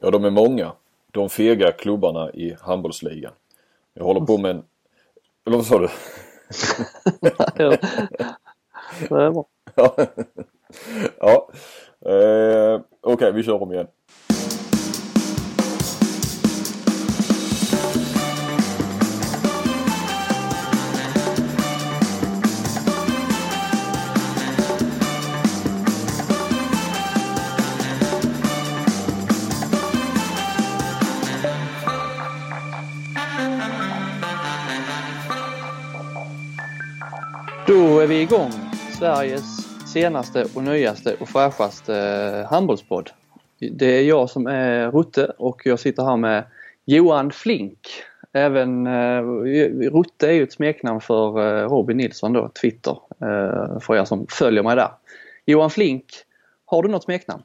Ja, de är många. De fega klubbarna i handbollsligan. Jag håller på med en... Eller vad sa du? ja. Det är bra. ja. ja. Eh, Okej, okay, vi kör om igen. Då är vi igång. Sveriges senaste och nyaste och fräschaste handbollspodd. Det är jag som är Rutte och jag sitter här med Johan Flink. Även eh, Rutte är ju ett smeknamn för eh, Robin Nilsson då, Twitter, eh, för er som följer mig där. Johan Flink, har du något smeknamn?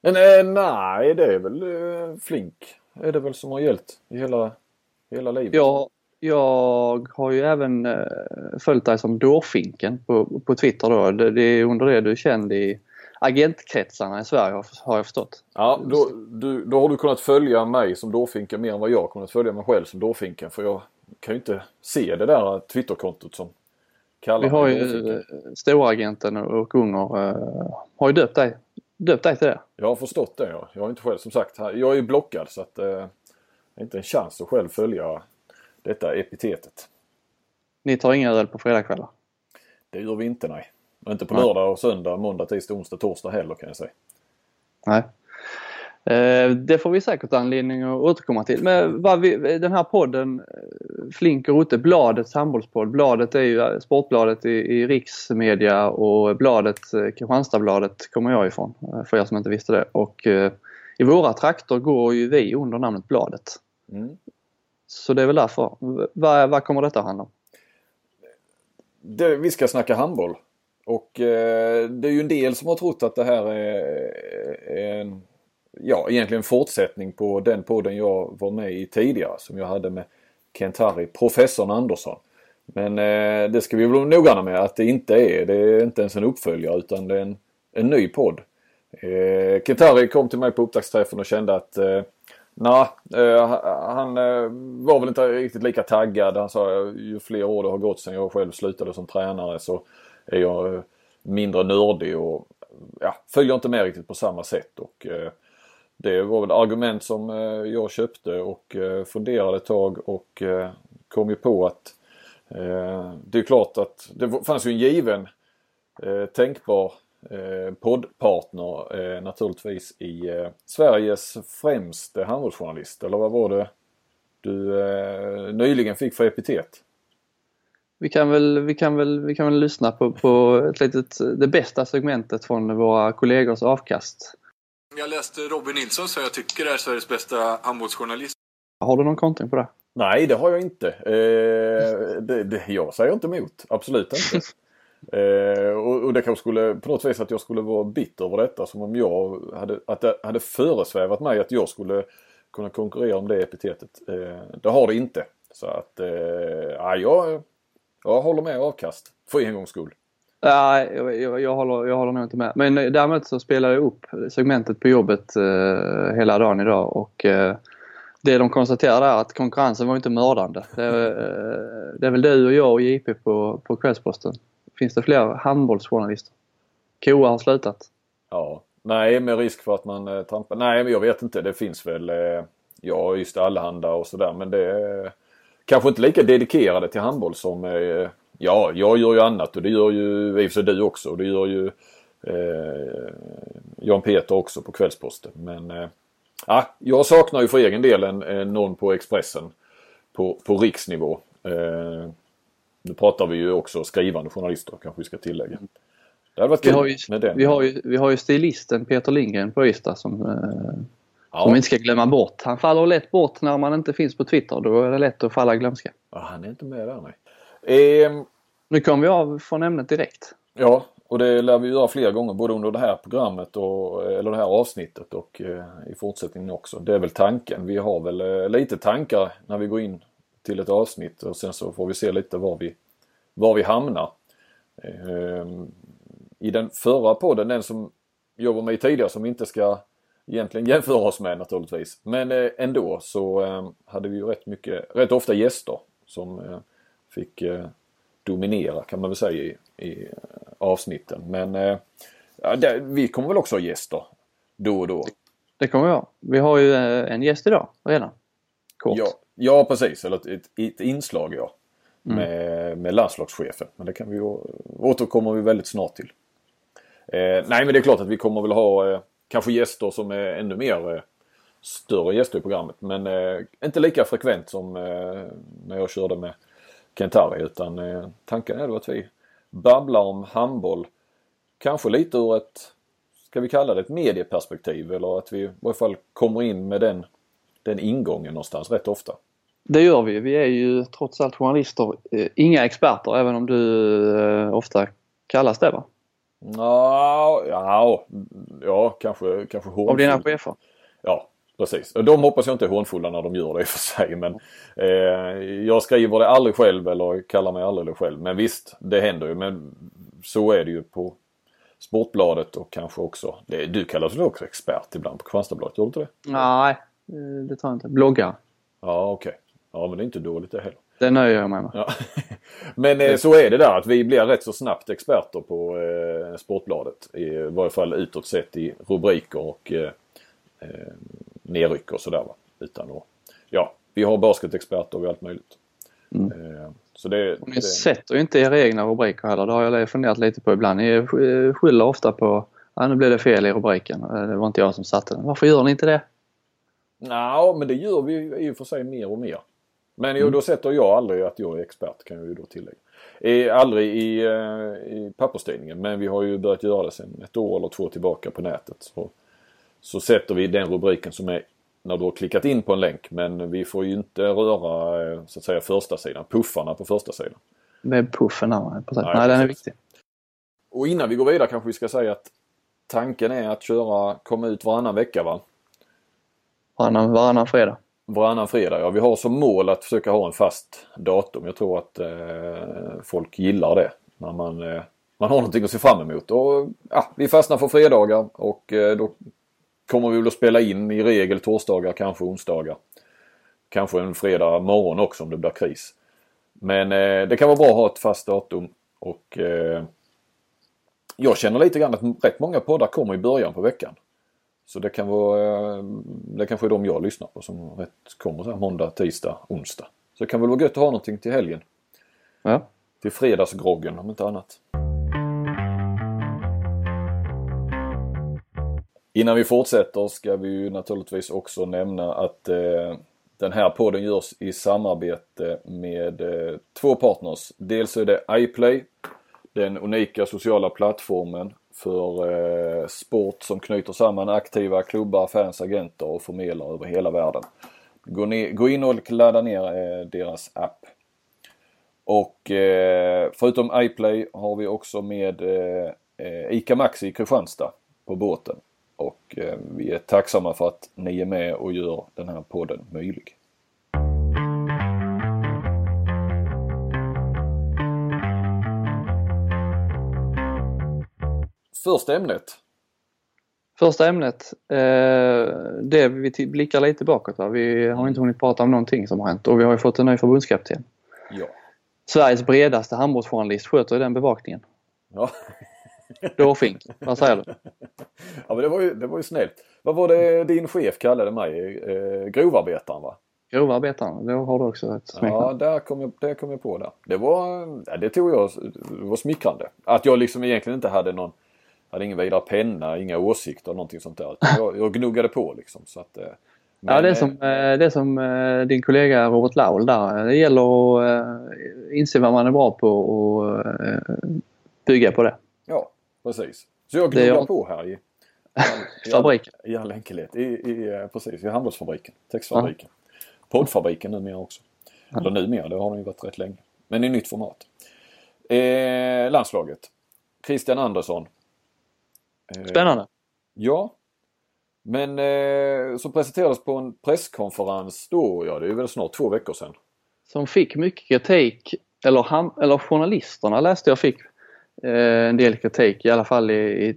Men, eh, nej, det är väl eh, Flink. Är det väl som har gällt i hela, hela livet. Ja, jag har ju även eh, följt dig som Dårfinken på, på Twitter då. Det, det är under det du är känd i agentkretsarna i Sverige har jag förstått. Ja, då, du, då har du kunnat följa mig som Dårfinken mer än vad jag har kunnat följa mig själv som Dårfinken. För jag kan ju inte se det där Twitterkontot som kallar Vi har ju eh, storagenten och Unger uh, har ju döpt dig, döpt dig till det. Jag har förstått det ja. Jag har inte själv som sagt, jag är ju blockad så att uh, inte en chans att själv följa detta epitetet. Ni tar inga öl på fredagskvällar? Det gör vi inte nej. Och inte på nej. lördag och söndag, måndag, tisdag, onsdag, torsdag heller kan jag säga. Nej. Eh, det får vi säkert anledning att återkomma till. Men vi, den här podden eh, Flink och Rutte, Bladets handbollspodd. Bladet är ju Sportbladet i, i riksmedia och bladet, eh, Kristianstadsbladet kommer jag ifrån för er som inte visste det. Och i våra trakter går ju vi under namnet Bladet. Mm. Så det är väl därför. Vad, vad kommer detta att handla om? Det, vi ska snacka handboll. Och eh, det är ju en del som har trott att det här är, är en, ja egentligen fortsättning på den podden jag var med i tidigare som jag hade med Kent Harry, professorn Andersson. Men eh, det ska vi vara noggranna med att det inte är. Det är inte ens en uppföljare utan det är en, en ny podd. Eh, Kent Harry kom till mig på upptaktsträffen och kände att eh, Nej, eh, han eh, var väl inte riktigt lika taggad. Han sa ju fler år det har gått sedan jag själv slutade som tränare så är jag eh, mindre nördig och ja, följer inte med riktigt på samma sätt. Och, eh, det var väl argument som eh, jag köpte och eh, funderade ett tag och kom ju på att det är klart att det fanns ju en given tänkbar eh, poddpartner eh, naturligtvis i eh, Sveriges främste handbollsjournalist. Eller vad var det du eh, nyligen fick för epitet? Vi kan väl, vi kan väl, vi kan väl lyssna på, på ett litet, det bästa segmentet från våra kollegors avkast. Jag läste Robin Nilsson så jag tycker det är Sveriges bästa handbollsjournalist. Har du någon kontring på det? Nej, det har jag inte. Eh, det, det, jag säger inte emot. Absolut inte. Eh, och, och, det kanske skulle på något vis att jag skulle vara bitter över detta som om jag hade, att det hade föresvävat mig att jag skulle kunna konkurrera om det epitetet. Eh, det har det inte. Så att, eh, jag, jag håller med avkast för en gångs skull. Nej, jag, jag, jag, håller, jag håller nog inte med. Men däremot så spelar jag upp segmentet på jobbet eh, hela dagen idag och eh, det de konstaterar är att konkurrensen var inte mördande. Det, eh, det är väl du och jag och JP på, på Kvällsposten Finns det fler handbollsjournalister? Koa har slutat. Ja, nej med risk för att man eh, trampar. Nej men jag vet inte. Det finns väl eh, ja just allehanda och sådär men det är kanske inte lika dedikerade till handboll som eh, ja jag gör ju annat och det gör ju i och för sig du också. Och Det gör ju eh, Jan Peter också på Kvällsposten. Men eh, ja, jag saknar ju för egen del en, en någon på Expressen på, på riksnivå. Eh, nu pratar vi ju också skrivande journalister kanske vi ska tillägga. Det hade varit vi har ju, med den. Vi har, ju, vi har ju stilisten Peter Lindgren på Ystad som, eh, ja. som vi inte ska glömma bort. Han faller lätt bort när man inte finns på Twitter. Då är det lätt att falla glömska. Ja, han är inte med där nej. Eh, nu kommer vi av från ämnet direkt. Ja, och det lär vi göra flera gånger både under det här programmet och, eller det här avsnittet och eh, i fortsättningen också. Det är väl tanken. Vi har väl eh, lite tankar när vi går in till ett avsnitt och sen så får vi se lite var vi, var vi hamnar. Ehm, I den förra podden, den som jag var med i tidigare som vi inte ska egentligen jämföra oss med naturligtvis. Men eh, ändå så ehm, hade vi ju rätt mycket, rätt ofta gäster som eh, fick eh, dominera kan man väl säga i, i avsnitten. Men ja, det, vi kommer väl också ha gäster då och då. Det kommer vi ha. Vi har ju en gäst idag redan. Kort. Ja, ja precis, eller ett, ett, inslag ja. Med, med landslagschefen. Men det kan vi återkommer vi väldigt snart till. Eh, nej men det är klart att vi kommer väl ha eh, kanske gäster som är ännu mer eh, större gäster i programmet. Men eh, inte lika frekvent som eh, när jag körde med Kentari. Utan eh, tanken är då att vi babblar om handboll. Kanske lite ur ett, ska vi kalla det ett medieperspektiv. Eller att vi i varje fall kommer in med den, den ingången någonstans rätt ofta. Det gör vi. Vi är ju trots allt journalister. Eh, inga experter även om du eh, ofta kallas det va? Ja, ja, ja kanske, kanske Av dina hånfull. chefer. Ja, precis. De hoppas jag inte är hånfulla när de gör det i och för sig. Men eh, jag skriver det aldrig själv eller kallar mig aldrig det själv. Men visst, det händer ju. Men så är det ju på Sportbladet och kanske också. Det, du kallas väl också expert ibland på Kristianstadsbladet? Gör du inte det? Nej, det tror jag inte. Bloggare. Ja, okej. Ja, men det är inte dåligt det heller. Det nöjer jag mig med. Ja. Men eh, så är det där att vi blir rätt så snabbt experter på eh, Sportbladet. I varje fall utåt sett i rubriker och eh, eh, nedryck och sådär. Va? Utan att, ja, vi har basketexperter och allt möjligt. Eh, så det, Och ni det, sätter ju inte era egna rubriker heller. Det har jag funderat lite på ibland. Ni eh, skyller ofta på ja, nu blev det fel i rubriken. Eh, Det var inte jag som satte den. Varför gör ni inte det? Nja, men det gör vi i och för sig mer och mer. Men Mm. då sätter jag aldrig att jag är expert kan jag ju då tillägga. Eh, aldrig i, eh, i papperstidningen men vi har ju börjat göra det sedan ett år eller två tillbaka på nätet. Så, så sätter vi den rubriken som är när du har klickat in på en länk men vi får ju inte röra eh, så att säga första sidan, puffarna på första sidan. Webbpuffen här. Precis. Nej, Nej, den är viktig. Och innan vi går vidare kanske vi ska säga att tanken är att köra, komma ut varannan vecka va? Varannan, varannan fredag. Varannan fredag, ja. Vi har som mål att försöka ha en fast datum. Jag tror att eh, folk gillar det. När man, eh, man har någonting att se fram emot. Och, ja, vi fastnar för fredagar och eh, då kommer vi väl att spela in i regel torsdagar, kanske onsdagar. Kanske en fredag morgon också om det blir kris. Men eh, det kan vara bra att ha ett fast datum. Och eh, jag känner lite grann att rätt många poddar kommer i början på veckan. Så det kan vara, eh, det kanske är de jag lyssnar på som rätt kommer så här måndag, tisdag, onsdag. Så det kan väl vara gött att ha någonting till helgen. Ja. Till fredagsgroggen om inte annat. Innan vi fortsätter ska vi ju naturligtvis också nämna att eh, den här podden görs i samarbete med eh, två partners. Dels är det iPlay, den unika sociala plattformen för eh, sport som knyter samman aktiva klubbar, fans, agenter och förmedlare över hela världen. Gå, ner, gå in och ladda ner eh, deras app. Och eh, förutom iPlay har vi också med eh, eh ICA Maxi i Kristianstad på båten. Och eh, vi är tacksamma för att ni är med och gör den här podden möjlig. Första ämnet. Första ämnet, eh, det vi blickar lite bakåt. Va? Vi har inte hunnit prata om någonting som har hänt och vi har ju fått en ny förbundskapten. Ja. Sveriges bredaste handbollsjournalist sköter den bevakningen. Ja. Dårfink, vad säger du? ja men det var, ju, det var ju snällt. Vad var det din chef kallade mig? Eh, grovarbetaren va? Grovarbetaren, då har du också ett Ja, smeknamn. där kom, jag, där kom jag på det. Det var, ja, det tog jag, det var smickrande. Att jag liksom egentligen inte hade någon, hade ingen vidare penna, inga åsikter någonting sånt där. Jag, jag gnuggade på liksom. Så att, eh, Ja, men, det är eh, som, eh, det är som eh, din kollega Robert Laul där. Det gäller att eh, inse vad man är bra på och eh, bygga på det. Ja, precis. Så jag gnuggar jag. på här i, Fabriken. i all enkelhet. I, i, eh, precis, i handelsfabriken, textfabriken. Poddfabriken numera också. Eller numera, det har den ju varit rätt länge. Men i nytt format. Eh, landslaget. Christian Andersson. Eh, Spännande. Ja. Men eh, som presenterades på en presskonferens då, ja det är väl snart två veckor sedan. Som fick mycket kritik, eller, ham, eller journalisterna läste jag fick eh, en del kritik i alla fall i, i,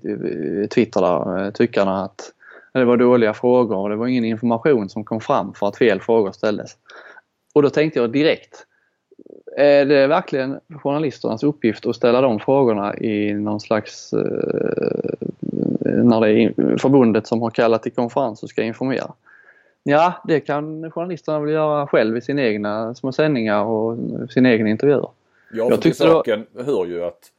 i Twitter där, eh, tyckarna att Det var dåliga frågor och det var ingen information som kom fram för att fel frågor ställdes. Och då tänkte jag direkt, är det verkligen journalisternas uppgift att ställa de frågorna i någon slags... Eh, när det är förbundet som har kallat till konferens och ska informera? Ja, det kan journalisterna väl göra själv i sina egna små sändningar och sina egna intervjuer. Ja, för till saken var... hör ju att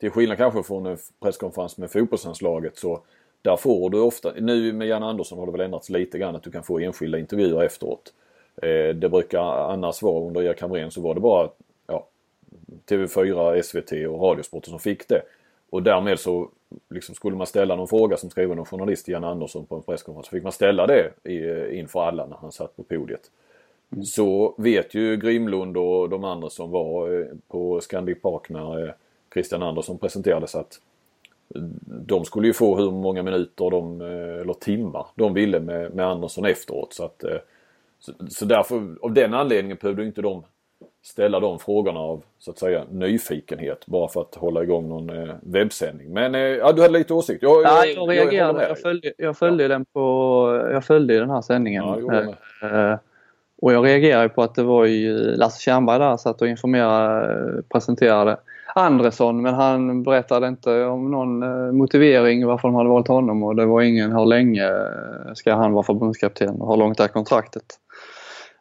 till skillnad kanske från en presskonferens med fotbollslandslaget så där får du ofta, nu med Jan Andersson har det väl ändrats lite grann att du kan få enskilda intervjuer efteråt. Eh, det brukar annars vara under Erik Hamrén så var det bara ja, TV4, SVT och Radiosporten som fick det. Och därmed så liksom skulle man ställa någon fråga som skriven av journalist Jan Andersson på en presskonferens så fick man ställa det inför alla när han satt på podiet. Mm. Så vet ju Grimlund och de andra som var eh, på Scandic Park när eh, Christian Andersson presenterades att de skulle ju få hur många minuter de, eller timmar de ville med, med Andersson efteråt. Så att så, så därför, av den anledningen behövde inte de ställa de frågorna av så att säga nyfikenhet bara för att hålla igång någon eh, webbsändning. Men eh, ja, du hade lite åsikt. Jag, ja, jag, reagerade. Jag, jag, följde, jag följde ja. den på, jag följde den här sändningen. Ja, eh, och jag reagerade på att det var ju Lasse Tjernberg där satt och informerade, presenterade Andresson men han berättade inte om någon eh, motivering varför de hade valt honom och det var ingen hur länge ska han vara förbundskapten och hur långt är kontraktet.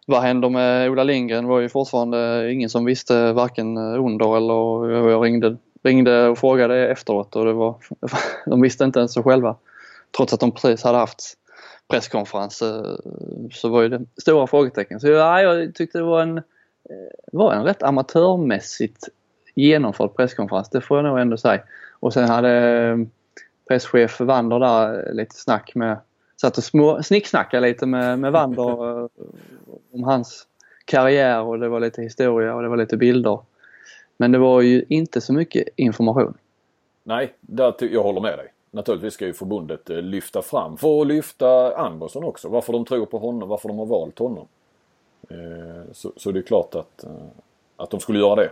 Vad händer med Ola Lindgren Det var ju fortfarande ingen som visste varken under eller jag ringde, ringde och frågade efteråt och det var, de visste inte ens så själva. Trots att de precis hade haft presskonferens eh, så var ju det stora frågetecken. Så ja, jag tyckte det var en, eh, var en rätt amatörmässigt genomförd presskonferens, det får jag nog ändå säga. Och sen hade eh, presschef Wander där lite snack med satt och små, snicksnackade lite med, med Wander eh, om hans karriär och det var lite historia och det var lite bilder. Men det var ju inte så mycket information. Nej, där jag håller med dig. Naturligtvis ska ju förbundet eh, lyfta fram, för att lyfta Andersson också. Varför de tror på honom, varför de har valt honom. Eh, så, så det är klart att, att de skulle göra det.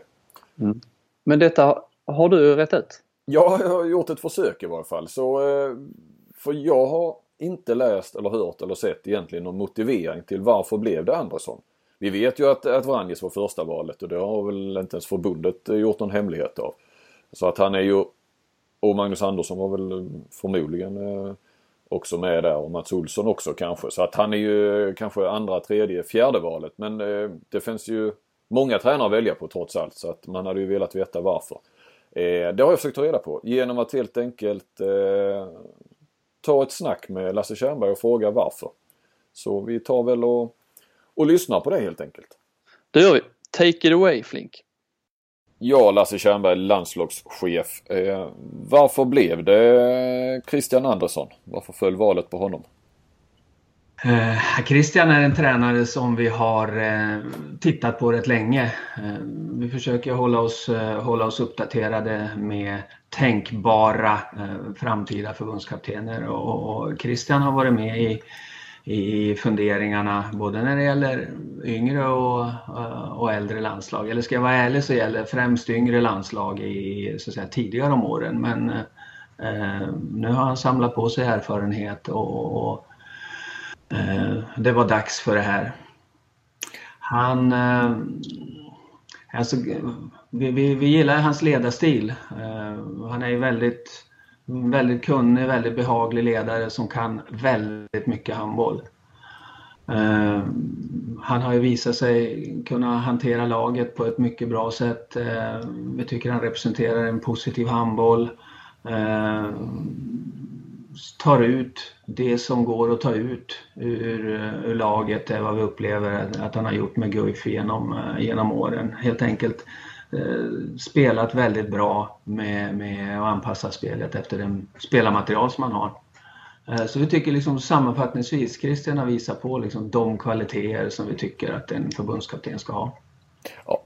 Mm. Men detta har du rätt ut? Ja, jag har gjort ett försök i varje fall. Så, för jag har inte läst eller hört eller sett egentligen någon motivering till varför blev det Andersson. Vi vet ju att, att Vranjes var första valet och det har väl inte ens förbundet eh, gjort någon hemlighet av. Så att han är ju, och Magnus Andersson var väl eh, förmodligen eh, också med där och Mats Olsson också kanske. Så att han är ju kanske andra, tredje, fjärde valet. Men det finns ju många tränare att välja på trots allt så att man hade ju velat veta varför. Det har jag försökt ta reda på genom att helt enkelt ta ett snack med Lasse Tjernberg och fråga varför. Så vi tar väl och, och lyssnar på det helt enkelt. Det gör vi. Take it away Flink. Ja, Lasse Tjernberg, landslagschef. Eh, varför blev det Christian Andersson? Varför föll valet på honom? Eh, Christian är en tränare som vi har eh, tittat på rätt länge. Eh, vi försöker hålla oss, hålla oss uppdaterade med tänkbara framtida förbundskaptener och, Christian har varit med i, i funderingarna både när det gäller yngre och, och äldre landslag. Eller ska jag vara ärlig så gäller främst yngre landslag i så att säga, tidigare om åren men eh, nu har han samlat på sig erfarenhet och, och Eh, det var dags för det här. Han eh, alltså, vi, vi, vi gillar hans ledarstil. Eh, han är ju väldigt, väldigt kunnig, väldigt behaglig ledare som kan väldigt mycket handboll. Han har ju visat sig kunna hantera laget på ett mycket bra sätt. Vi tycker han representerar en positiv handboll tar ut det som går att ta ut ur, ur laget, det är vad vi upplever att han har gjort med Guif genom, genom åren. Helt enkelt Eh, spelat väldigt bra med, med att anpassa spelet efter den spelarmaterial som man har. Eh, så vi tycker liksom sammanfattningsvis, Christian har visat på liksom de kvaliteter som vi tycker att en förbundskapten ska ha.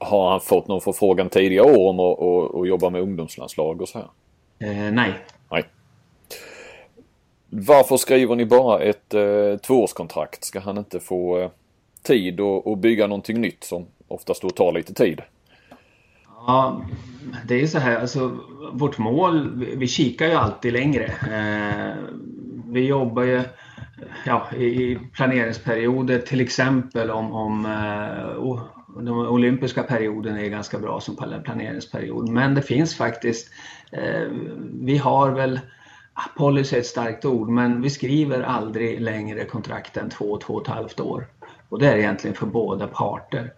Har han fått någon förfrågan tidigare år om att jobba med ungdomslandslag och så här? Eh, nej. Varför skriver ni bara ett eh, tvåårskontrakt? Ska han inte få eh, tid att bygga någonting nytt som oftast då tar lite tid? Ja, det är ju så här, alltså vårt mål, vi kikar ju alltid längre. Eh, vi jobbar ju ja, i planeringsperioder till exempel om, om oh, den olympiska perioden är ganska bra som planeringsperiod. Men det finns faktiskt, eh, vi har väl Policy är ett starkt ord, men vi skriver aldrig längre kontrakt än två, två och ett halvt år. Och det är egentligen för båda parter.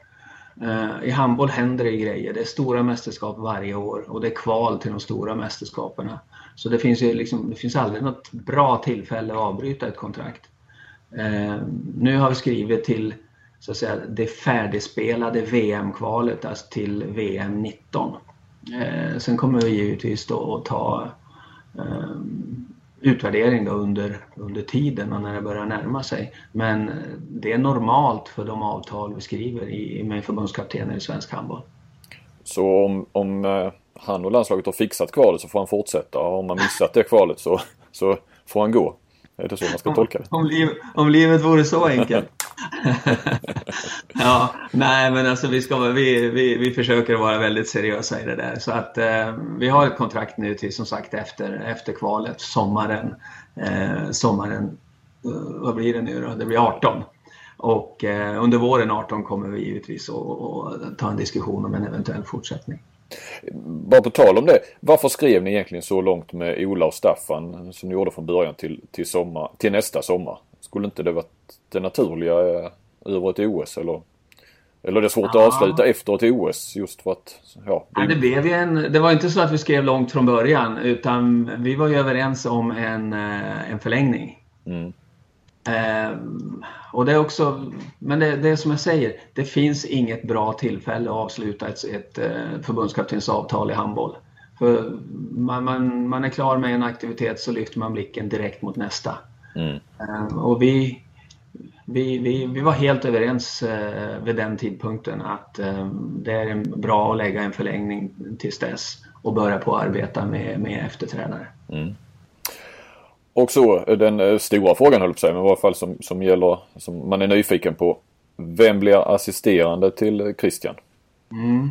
Eh, I handboll händer det grejer. Det är stora mästerskap varje år och det är kval till de stora mästerskapen. Så det finns ju liksom, det finns aldrig något bra tillfälle att avbryta ett kontrakt. Eh, nu har vi skrivit till så att säga, det färdigspelade VM-kvalet, alltså till VM 19. Eh, sen kommer vi givetvis då att ta Eh, utvärdering då under, under tiden och när det börjar närma sig. Men eh, det är normalt för de avtal vi skriver i, med förbundskaptener i svensk handboll. Så om, om eh, han och landslaget har fixat kvalet så får han fortsätta. Om man missat det kvalet så, så får han gå. Är det så man ska tolka det? Om, liv, om livet vore så enkelt. ja, nej men alltså vi, ska, vi, vi, vi försöker vara väldigt seriösa i det där. Så att eh, vi har ett kontrakt nu till som sagt efter, efter kvalet, sommaren. Eh, sommaren, eh, vad blir det nu då? Det blir 18. Och eh, under våren 18 kommer vi givetvis att ta en diskussion om en eventuell fortsättning. Bara på tal om det. Varför skrev ni egentligen så långt med Ola och Staffan som ni gjorde från början till, till, sommar, till nästa sommar? Skulle inte det varit det naturliga eh, över ett OS eller? Eller det är svårt ja. att avsluta efter ett OS just för att... Ja, det... Ja, det, blev en, det var inte så att vi skrev långt från början utan vi var ju överens om en, eh, en förlängning. Mm. Um, och det är också, men det, det är som jag säger, det finns inget bra tillfälle att avsluta ett, ett, ett eh, förbundskaptensavtal i handboll. För man, man, man, är klar med en aktivitet så lyfter man blicken direkt mot nästa. Mm. Um, och vi, vi, vi, vi var helt överens uh, vid den tidpunkten att um, det är bra att lägga en förlängning tills dess och börja på att arbeta med, med efterträdare. Mm. Och så den eh, stora frågan höll på sig, men i alla fall som, som gäller, som man är nyfiken på. Vem blir assisterande till Christian? Mm.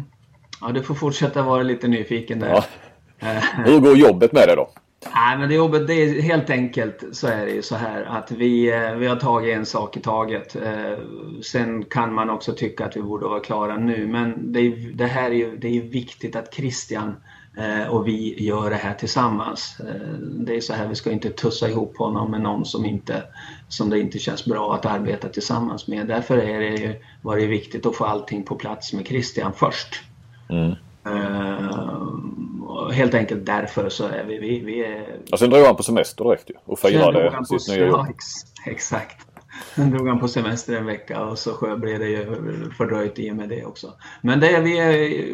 Ja, du får fortsätta vara lite nyfiken där. Ja. Hur går jobbet med det då? Nej, men det jobbet, det är helt enkelt så är det ju så här att vi, eh, vi har tagit en sak i taget. Eh, sen kan man också tycka att vi borde vara klara nu, men det, det här är ju det är viktigt att Christian Eh, och vi gör det här tillsammans. Eh, det är så här, vi ska inte tussa ihop honom med någon som, inte, som det inte känns bra att arbeta tillsammans med. Därför är det ju, var det viktigt att få allting på plats med Christian först. Mm. Uh, helt enkelt därför så är vi... vi, vi är... Och sen drog han på semester direkt ju och firade sitt nya jobb. exakt. Sen drog han på semester en vecka och så blev det ju fördröjt i och med det också. Men det, vi är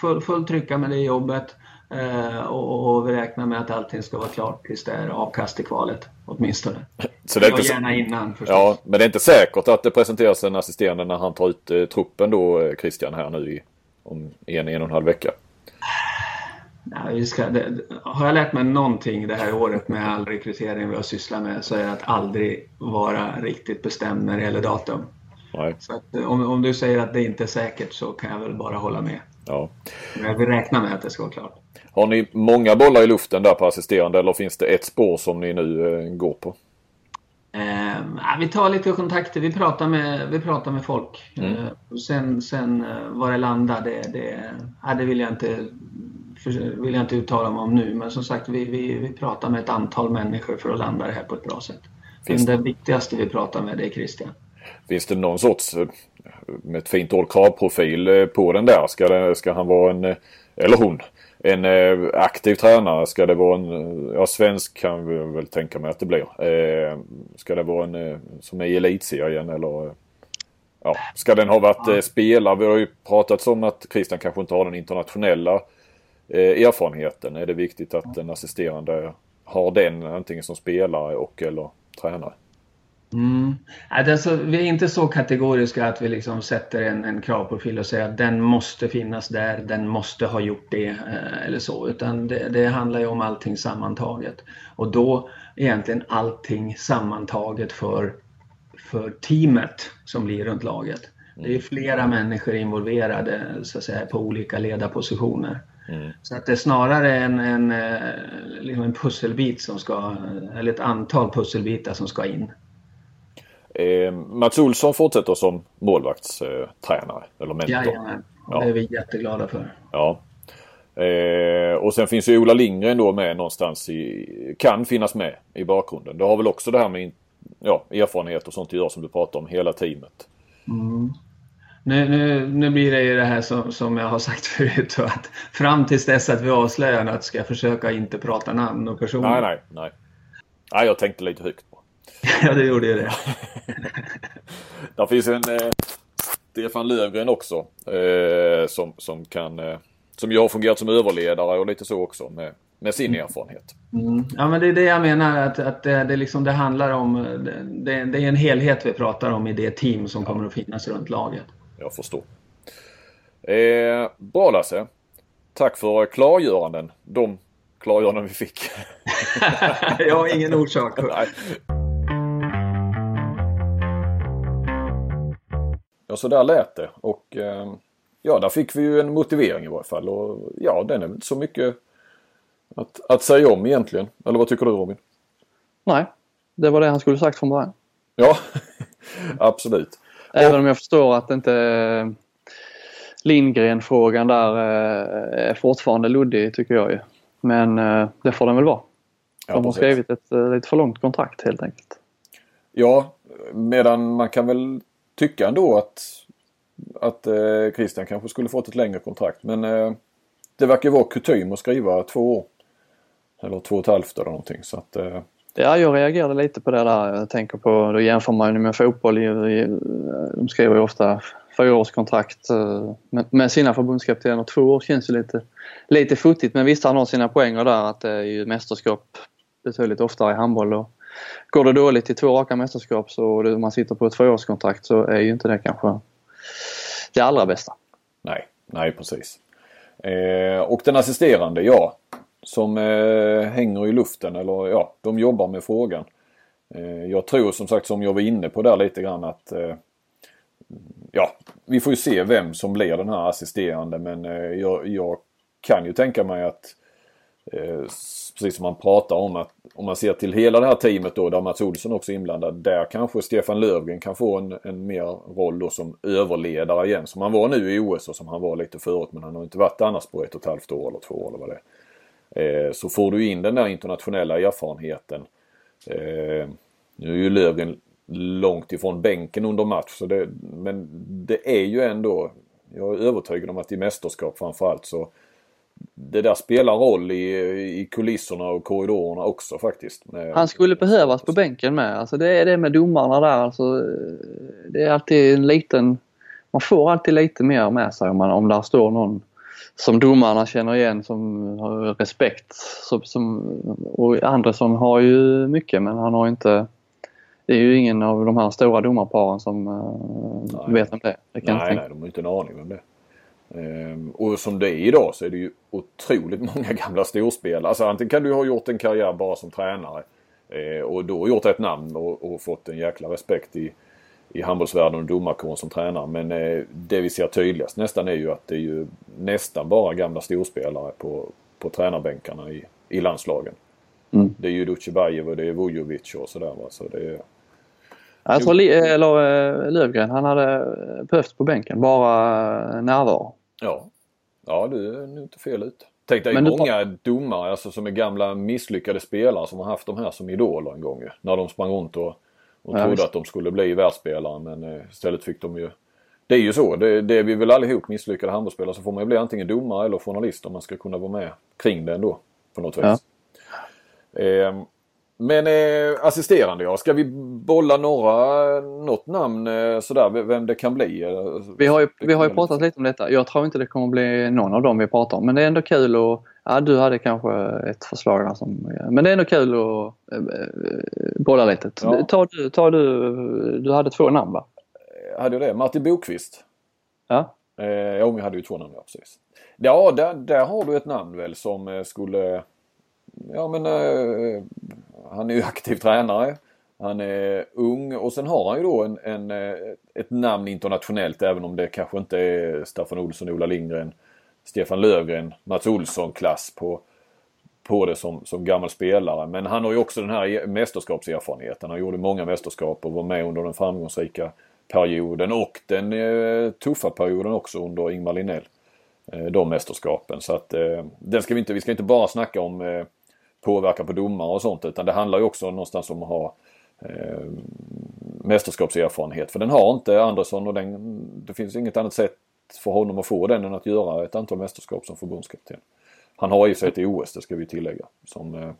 full, full trycka med det jobbet eh, och, och, vi räknar med att allting ska vara klart tills det är avkast i kvalet åtminstone. Så det är inte gärna innan förstås. Ja, men det är inte säkert att det presenteras en assisterande när han tar ut eh, truppen då, eh, Christian, här nu i, om en, en och en halv vecka. Ja, vi ska, det, har jag lärt mig någonting det här året med all rekrytering vi har sysslat med så är det att aldrig vara riktigt bestämd när det gäller datum. Nej. Så att, om, om du säger att det inte är säkert så kan jag väl bara hålla med. Ja. Men jag vill räkna med att det ska vara klart. Har ni många bollar i luften där på assisterande eller finns det ett spår som ni nu eh, går på? Eh, vi tar lite kontakter, vi pratar med, vi pratar med folk. Mm. Eh, sen, sen eh, vad det landar, det, det, ja, det vill jag inte vill jag inte uttala mig om nu, men som sagt vi, vi, vi pratar med ett antal människor för att landa det här på ett bra sätt. Finns det viktigaste vi pratar med det är Christian. Finns det någon sorts, eh, med ett fint ord, kravprofil eh, på den där? Ska, det, ska han vara en, eh, eller hon, en aktiv tränare? Ska det vara en, ja svensk kan vi väl tänka mig att det blir. Ska det vara en som är i elitserien eller ja, ska den ha varit spelare? Vi har ju pratat om att Christian kanske inte har den internationella Eh, erfarenheten är det viktigt att den assisterande har den antingen som spelare och eller tränare. Mm. Alltså, vi är inte så kategoriska att vi liksom sätter en, en kravprofil och säger att den måste finnas där, den måste ha gjort det eh, eller så. Utan det, det, handlar ju om allting sammantaget. Och då egentligen allting sammantaget för, för teamet som blir runt laget. Det är flera människor involverade så att säga, på olika ledarpositioner. Mm. Så att det är snarare en, en, eh, liksom en pusselbit som ska, eller ett antal pusselbitar som ska in. Eh, Mats Olsson fortsätter som målvaktstränare eller mentor. Jajamän, ja. det är vi jätteglada för. Ja. Eh, och sen finns ju Ola Lindgren då med någonstans i, kan finnas med i bakgrunden. Det har väl också det här med ja, erfarenhet och sånt att göra som du pratar om, hela teamet. Mm. Nu, nu, nu blir det ju det här som, som jag har sagt förut att fram tills dess att vi avslöjar något ska jag försöka inte prata namn och personer. Nej, nej, nej. Nej, jag tänkte lite högt på. ja, det gjorde ju det. Där finns en eh, Stefan Lövgren också eh, som, som kan eh, som ju har fungerat som överledare och lite så också med, med sin mm. erfarenhet. Mm. Ja men det är det jag menar att, att det, det, liksom, det handlar om, det, det, är en helhet vi pratar om i det team som kommer att finnas runt laget. Jag förstår. Eh, bra Lasse. Tack för klargöranden. De klargöranden vi fick. jag har ingen orsak. Nej. Ja, så där lät det. Och eh, ja, där fick vi ju en motivering i varje fall. Och ja, den är inte så mycket att, att säga om egentligen. Eller vad tycker du Robin? Nej, det var det han skulle sagt från början. Ja, absolut. Även om jag förstår att inte eh, Lindgren-frågan där eh, är fortfarande luddig tycker jag ju. Men eh, det får den väl vara. De ja, har skrivit ett lite för långt kontrakt helt enkelt. Ja, medan man kan väl tycka ändå att att eh, Christian kanske skulle fått ett längre kontrakt. Men eh, det verkar vara kutym att skriva två år. Eller två och ett halvt eller någonting. Så att, eh... Ja, jag reagerade lite på det där. Jag tänker på, då jämför man ju med fotboll. De skriver ju ofta fyraårskontrakt eh, med sina förbundskaptener. Två år känns ju lite, lite futtigt men visst han har sina poänger där att det är ju mästerskap betydligt oftare i handboll. Och går det dåligt i två raka mästerskap så man sitter på ett tvåårskontrakt så är ju inte det kanske det allra bästa. Nej, nej precis. Eh, och den assisterande, ja. Som eh, hänger i luften eller ja, de jobbar med frågan. Eh, jag tror som sagt som jag var inne på där lite grann att eh, ja, vi får ju se vem som blir den här assisterande men eh, jag, jag, kan ju tänka mig att eh, precis som man pratar om att om man ser till hela det här teamet då där Mats Olsson också är inblandad. Där kanske Stefan Löfgren kan få en, en mer roll då som överledare igen. Som han var nu i OS och som han var lite förut men han har inte varit annars på ett och ett halvt år eller två år eller vad det är. Eh, så får du in den där internationella erfarenheten. Eh, nu är ju Löfgren långt ifrån bänken under match så det, men det är ju ändå jag är övertygad om att i mästerskap framförallt så det där spelar roll i, i kulisserna och korridorerna också faktiskt. Han skulle behövas på bänken med. Alltså det är det med domarna där. Alltså, eh, det är alltid en liten... Man får alltid lite mer med sig om, man, om där står någon som domarna känner igen som har respekt. Som, som, och Andersson har ju mycket men han har inte... Det är ju ingen av de här stora domarparen som uh, vet om det det. nej, nej, de har inte en aning om det. Ehm, och som det är idag så är det ju otroligt många gamla storspelare. Alltså antingen kan du ha gjort en karriär bara som tränare eh, och då gjort ett namn och, och fått en jäkla respekt i, i handbollsvärlden och domarkåren som tränare. Men eh, det vi ser tydligast nästan är ju att det är ju nästan bara gamla storspelare på, på tränarbänkarna i, i landslagen. Mm. Det är ju Dutjebajev och det är Vujovic och sådär. Va? Så det är, jag tror eller, eh, Lövgren han hade behövt på bänken, bara närvaro. Ja, ja du är inte fel ute. Tänk dig många du... domare alltså, som är gamla misslyckade spelare som har haft de här som idoler en gång ju. När de sprang runt och, och ja, trodde visst. att de skulle bli världsspelare men eh, istället fick de ju det är ju så. Det, det är vi väl allihop misslyckade handbollsspelare så får man ju bli antingen domare eller journalist om man ska kunna vara med kring det ändå. På något vis. Ja. Eh, men eh, assisterande ja, ska vi bolla några, något namn eh, sådär vem det kan bli? Vi har ju, vi har ju pratat lite om detta. Jag tror inte det kommer bli någon av dem vi pratar om men det är ändå kul och ja, du hade kanske ett förslag där som, men det är ändå kul att äh, bolla lite. Ja. Ta, du, ta du, du hade två namn va? Eh, hade jag det? Martin Bokvist. Ja. Eh, ja, jag hade ju två namn ja, precis. Ja, där, där har du ett namn väl som skulle Ja men eh, han är ju aktiv tränare. Han är ung och sen har han ju då en, en, eh, ett namn internationellt även om det kanske inte är Staffan Olsson, Ola Lindgren, Stefan Lövgren, Mats Olsson-klass på, på det som, som gammal spelare. Men han har ju också den här e- mästerskapserfarenheten. Han gjorde många mästerskap och var med under den framgångsrika perioden och den eh, tuffa perioden också under Ingmar Linnell. Eh, de mästerskapen. Så att eh, den ska vi, inte, vi ska inte bara snacka om eh, påverkan på domare och sånt utan det handlar ju också någonstans om att ha eh, mästerskapserfarenhet. För den har inte Andersson och den, det finns inget annat sätt för honom att få den än att göra ett antal mästerskap som förbundskapten. Han har ju sig till OS, det ska vi tillägga. Som eh,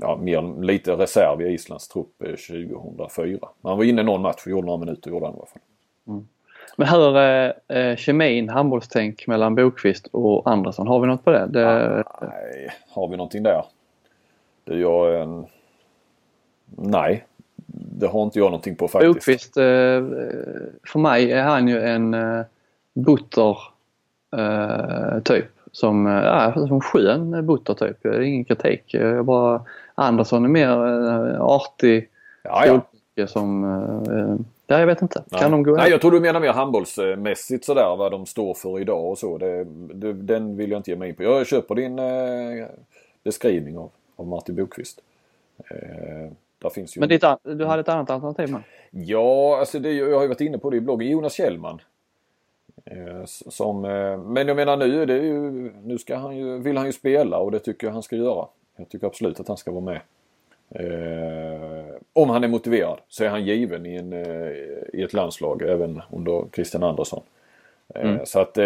ja, mer, lite reserv i Islands trupp 2004. Men han var inne någon match och gjorde några minuter gjorde han i alla fall. Mm. Men hur är eh, kemin, handbollstänk mellan Bokvist och Andersson? Har vi något på det? det... Nej, har vi någonting där? Det gör en... Nej, det har inte jag någonting på faktiskt. Bokvist, eh, för mig är han ju en eh, butter eh, typ. Som, ja, som skön butter typ. Ingen kritik. Jag bara, Andersson är mer artig. Ja, ja. Som, ja, jag vet inte. Nej. de gå Nej, jag tror du menar mer handbollsmässigt sådär vad de står för idag och så. Det, det, den vill jag inte ge mig in på. Jag köper din eh, beskrivning av, av Martin Bokvist. Eh, där finns ju... Men ditt, du hade ett annat alternativ med? Ja, alltså det, jag har ju varit inne på det i bloggen. Jonas Kjellman. Eh, som, eh, men jag menar nu, det är ju, nu ska han ju, vill han ju spela och det tycker jag han ska göra. Jag tycker absolut att han ska vara med. Eh, om han är motiverad så är han given i, en, i ett landslag även under Christian Andersson. Eh, mm. Så att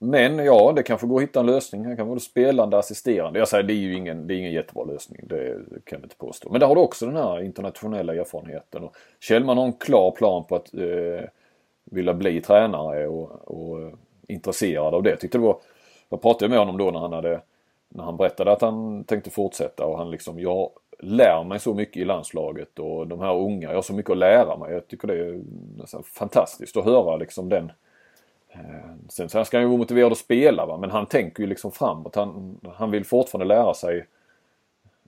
men ja, det kanske går att hitta en lösning. Han kan vara spelande, assisterande. Jag säger det är ju ingen, det är ingen jättebra lösning. Det kan vi inte påstå. Men där har du också den här internationella erfarenheten. Och Kjellman har en klar plan på att vilja bli tränare och, och eh, intresserad av det. Jag tyckte det var, jag pratade med honom då när han hade när han berättade att han tänkte fortsätta och han liksom, jag lär mig så mycket i landslaget och de här unga, jag har så mycket att lära mig. Jag tycker det är fantastiskt att höra liksom den Eh, sen, sen ska han ju vara motiverad att spela va? men han tänker ju liksom framåt. Han, han vill fortfarande lära sig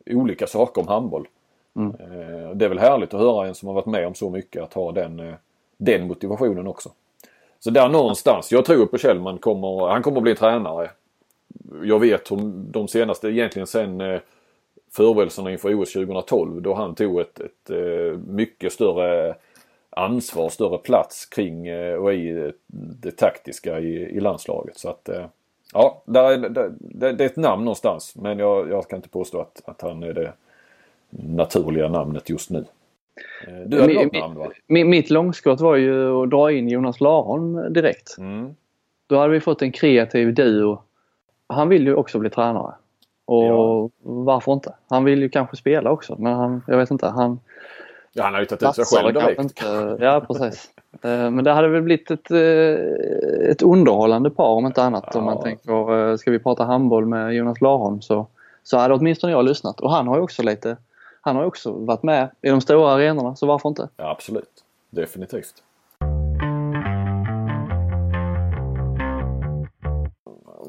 olika saker om handboll. Mm. Eh, det är väl härligt att höra en som har varit med om så mycket att ha den, den motivationen också. Så där någonstans, jag tror på Kjellman kommer, han kommer att bli tränare. Jag vet om de senaste, egentligen sen eh, förberedelserna inför OS 2012 då han tog ett, ett eh, mycket större ansvar, större plats kring eh, och i det taktiska i, i landslaget. Så att ja, där är, det, det är ett namn någonstans men jag, jag kan inte påstå att, att han är det naturliga namnet just nu. Eh, du hade något namn va? Mitt långskott var ju att dra in Jonas Laron direkt. Mm. Då hade vi fått en kreativ duo. Han vill ju också bli tränare. Och ja. varför inte? Han vill ju kanske spela också men han, jag vet inte. Han, Ja, han har ju tagit ut sig själv direkt. Inte, ja, precis. Eh, men det hade väl blivit ett, eh, ett underhållande par om inte annat. Ja. Om man tänker, ska vi prata handboll med Jonas Larholm så, så hade åtminstone jag lyssnat. Och han har ju också lite, han har också varit med i de stora arenorna så varför inte? Ja, absolut. Definitivt.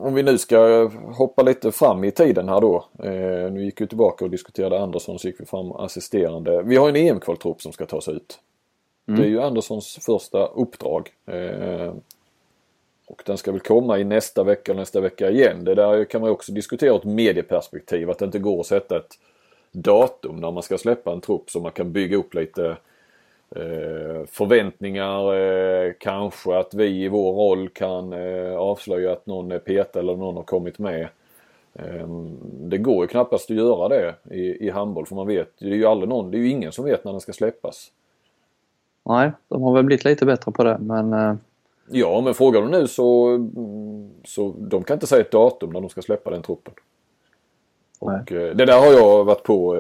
om vi nu ska hoppa lite fram i tiden här då. Eh, nu gick vi tillbaka och diskuterade Andersson så gick vi fram assisterande. Vi har en EM-kvaltrupp som ska tas ut. Mm. Det är ju Anderssons första uppdrag. Eh, och den ska väl komma i nästa vecka nästa vecka igen. Det där kan man ju också diskutera ett medieperspektiv. Att det inte går att sätta ett datum när man ska släppa en trupp så man kan bygga upp lite Eh, förväntningar, eh, kanske att vi i vår roll kan eh, avslöja att någon är petad eller någon har kommit med. Ehm, det går ju knappast att göra det i, i handboll för man vet, det är ju aldrig någon, det är ju ingen som vet när den ska släppas. Nej, de har väl blivit lite bättre på det men... Ja, men frågar du nu så, så de kan inte säga ett datum när de ska släppa den truppen. Och Nej. det där har jag varit på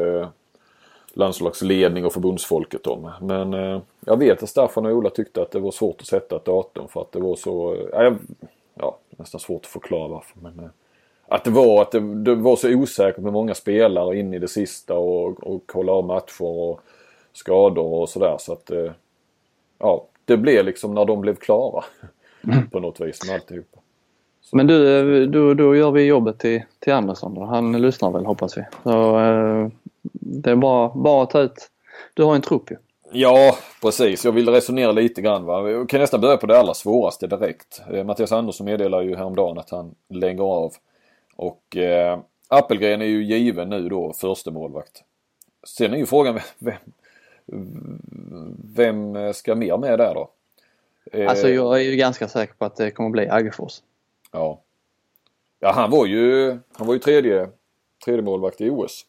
landslagsledning och förbundsfolket om. Men eh, jag vet att Staffan och Ola tyckte att det var svårt att sätta ett datum för att det var så, eh, ja nästan svårt att förklara varför. Men, eh, att det var att det, det, var så osäkert med många spelare in i det sista och, och kolla av matcher och skador och sådär så att eh, ja, det blev liksom när de blev klara mm. på något vis med alltihopa. Men du, då, då gör vi jobbet till, till Andersson då. Han lyssnar väl hoppas vi. Så, eh, det är bara, bara att ta ut. Du har en trupp ju. Ja, precis. Jag vill resonera lite grann. Va? Jag kan nästan börja på det allra svåraste direkt. Eh, Mattias Andersson meddelar ju häromdagen att han lägger av. Och eh, Appelgren är ju given nu då första målvakt. Sen är ju frågan vem, vem ska mer med där då? Eh, alltså jag är ju ganska säker på att det kommer bli Aggefors. Ja. Ja han var ju, han var ju tredje, tredje målvakt i OS.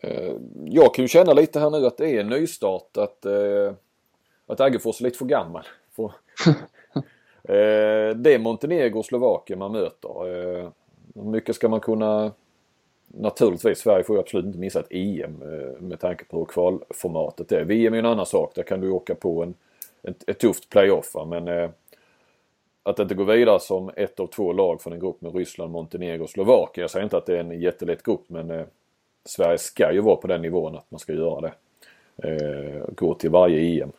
Eh, jag kan ju känna lite här nu att det är en nystart att, eh, att Aggefors är lite för gammal. För, det är Montenegro och Slovakien man möter. Hur mycket ska man kunna Naturligtvis, Sverige får ju absolut inte missa ett EM med tanke på hur kvalformatet är. VM är en annan sak. Där kan du åka på en, ett, ett tufft playoff. Men att inte gå vidare som ett av två lag från en grupp med Ryssland, Montenegro och Slovakien. Jag säger inte att det är en jättelätt grupp men eh, Sverige ska ju vara på den nivån att man ska göra det. Eh, gå till varje EM.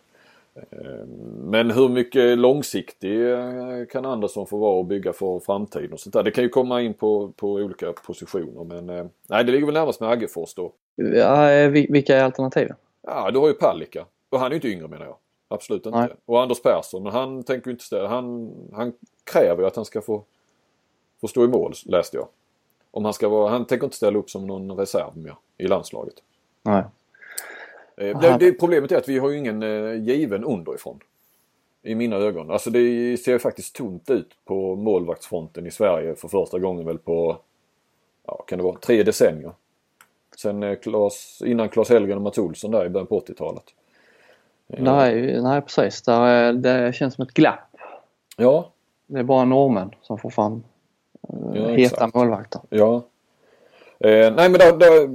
Eh, men hur mycket långsiktig eh, kan Andersson få vara och bygga för framtiden och sånt där. Det kan ju komma in på, på olika positioner men eh, nej det ligger väl närmast med Aggefors då. Ja, eh, vilka är alternativen? Ja du har ju Palicka och han är ju inte yngre menar jag. Absolut inte. Nej. Och Anders Persson, men han tänker inte ställa. Han, han kräver ju att han ska få, få stå i mål, läste jag. Om han ska vara, han tänker inte ställa upp som någon reserv mer i landslaget. Nej. Eh, det, det, problemet är att vi har ju ingen eh, given underifrån. I mina ögon. Alltså det ser faktiskt tomt ut på målvaktsfronten i Sverige för första gången väl på, ja kan det vara, tre decennier. Sen eh, Claes, innan Claes Helgen och Mats Olsson där i början på 80-talet. Nej, nej precis. Där, det känns som ett glapp. Ja. Det är bara normen som får fram ja, heta exakt. målvakter. Ja. Eh, nej men då, då,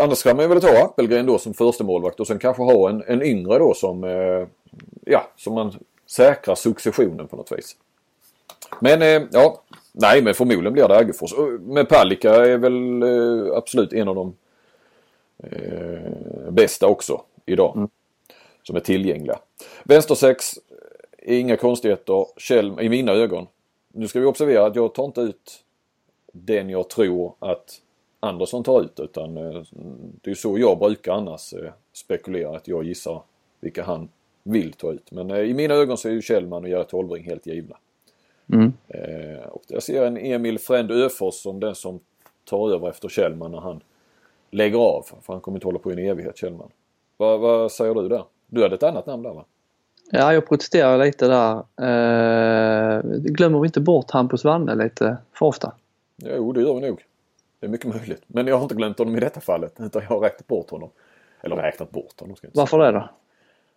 annars ska man väl ta Appelgren då som första målvakt och sen kanske ha en, en yngre då som, eh, ja, som man säkrar successionen på något vis. Men eh, ja, nej men förmodligen blir det Aggefors. Men Palicka är väl eh, absolut en av de eh, bästa också idag. Mm som är tillgängliga. Vänstersex, inga konstigheter. Kjell, i mina ögon. Nu ska vi observera att jag tar inte ut den jag tror att Andersson tar ut utan eh, det är så jag brukar annars eh, spekulera att jag gissar vilka han vill ta ut. Men eh, i mina ögon så är ju Kjellman och Gerhard Holbring helt givna. Mm. och jag ser en Emil Fränd Öfors som den som tar över efter Kjellman när han lägger av. För han kommer inte hålla på i en evighet Kjellman. Va, vad säger du där? Du hade ett annat namn där va? Ja, jag protesterar lite där. Eh, glömmer vi inte bort Hampus Wanne lite för ofta? Jo, det gör vi nog. Det är mycket möjligt. Men jag har inte glömt honom i detta fallet. Utan jag har räknat bort honom. Eller räknat bort honom. Ska jag Varför det då?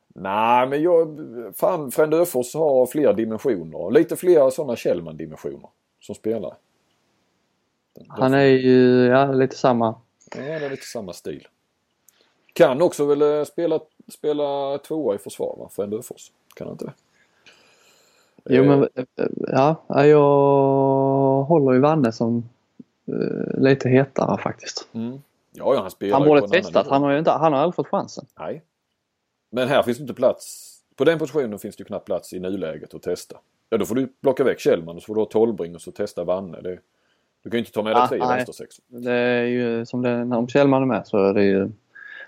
Nej, men jag... Fan, Frend Öfors har fler dimensioner. Lite fler sådana Kjellman-dimensioner som spelare. Han är ju, ja, lite samma. Ja, det är lite samma stil. Kan också väl eh, spela, spela tvåa i försvar va? För Öfors. Kan han inte det? Jo men eh. Eh, ja, jag håller ju Vanne som uh, lite hetare faktiskt. Mm. Ja, ja, han spelar Han borde testat. Han har ju inte, han har aldrig fått chansen. Nej. Men här finns det inte plats. På den positionen finns det ju knappt plats i nuläget att testa. Ja då får du plocka väck Kjellman och så får du ha Tolbring och så testa Vanne. Det, du kan ju inte ta med dig ah, tre vänstersex. Det är ju som det, när Kjellman är med så är det ju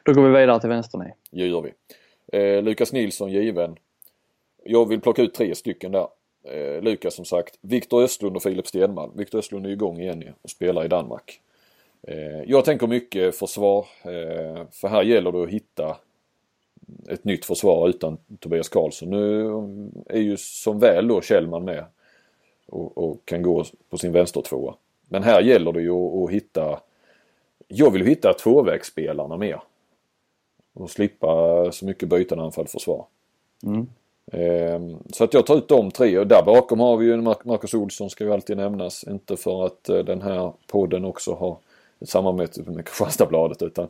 då går vi vidare till vänster. Det gör vi. Eh, Lukas Nilsson given. Jag vill plocka ut tre stycken där. Eh, Lukas som sagt. Viktor Östlund och Filip Stenman. Viktor Östlund är igång igen och spelar i Danmark. Eh, jag tänker mycket försvar. Eh, för här gäller det att hitta ett nytt försvar utan Tobias Karlsson. Nu är ju som väl då Kjellman med och, och kan gå på sin vänstertvåa. Men här gäller det ju att, att hitta jag vill hitta tvåvägsspelarna mer. Och slippa så mycket byten anfall försvar. Mm. Ehm, så att jag tar ut de tre och där bakom har vi ju Marcus Olsson ska ju alltid nämnas. Inte för att eh, den här podden också har ett samarbete med Kristianstadsbladet utan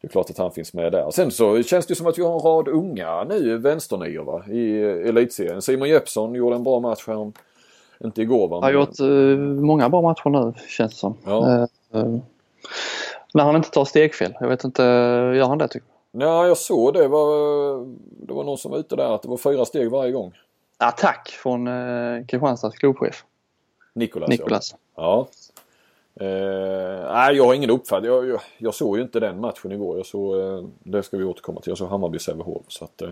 det är klart att han finns med där. Sen så känns det som att vi har en rad unga nu vänsternior va i elitserien. Simon Jeppsson gjorde en bra match här. Inte igår va? Har gjort uh, många bra matcher nu känns det som. Ja. När han inte tar stegfel. Jag vet inte, gör han det tycker Ja, jag såg det. Var, det var någon som var ute där att det var fyra steg varje gång. Attack från eh, Kristianstads klubbchef. Nikolas. Nikolas. Ja. Eh, nej, jag har ingen uppfattning. Jag, jag, jag, såg ju inte den matchen igår. Jag såg, eh, det ska vi återkomma till. Jag såg Hammarby-Sävehof. Eh,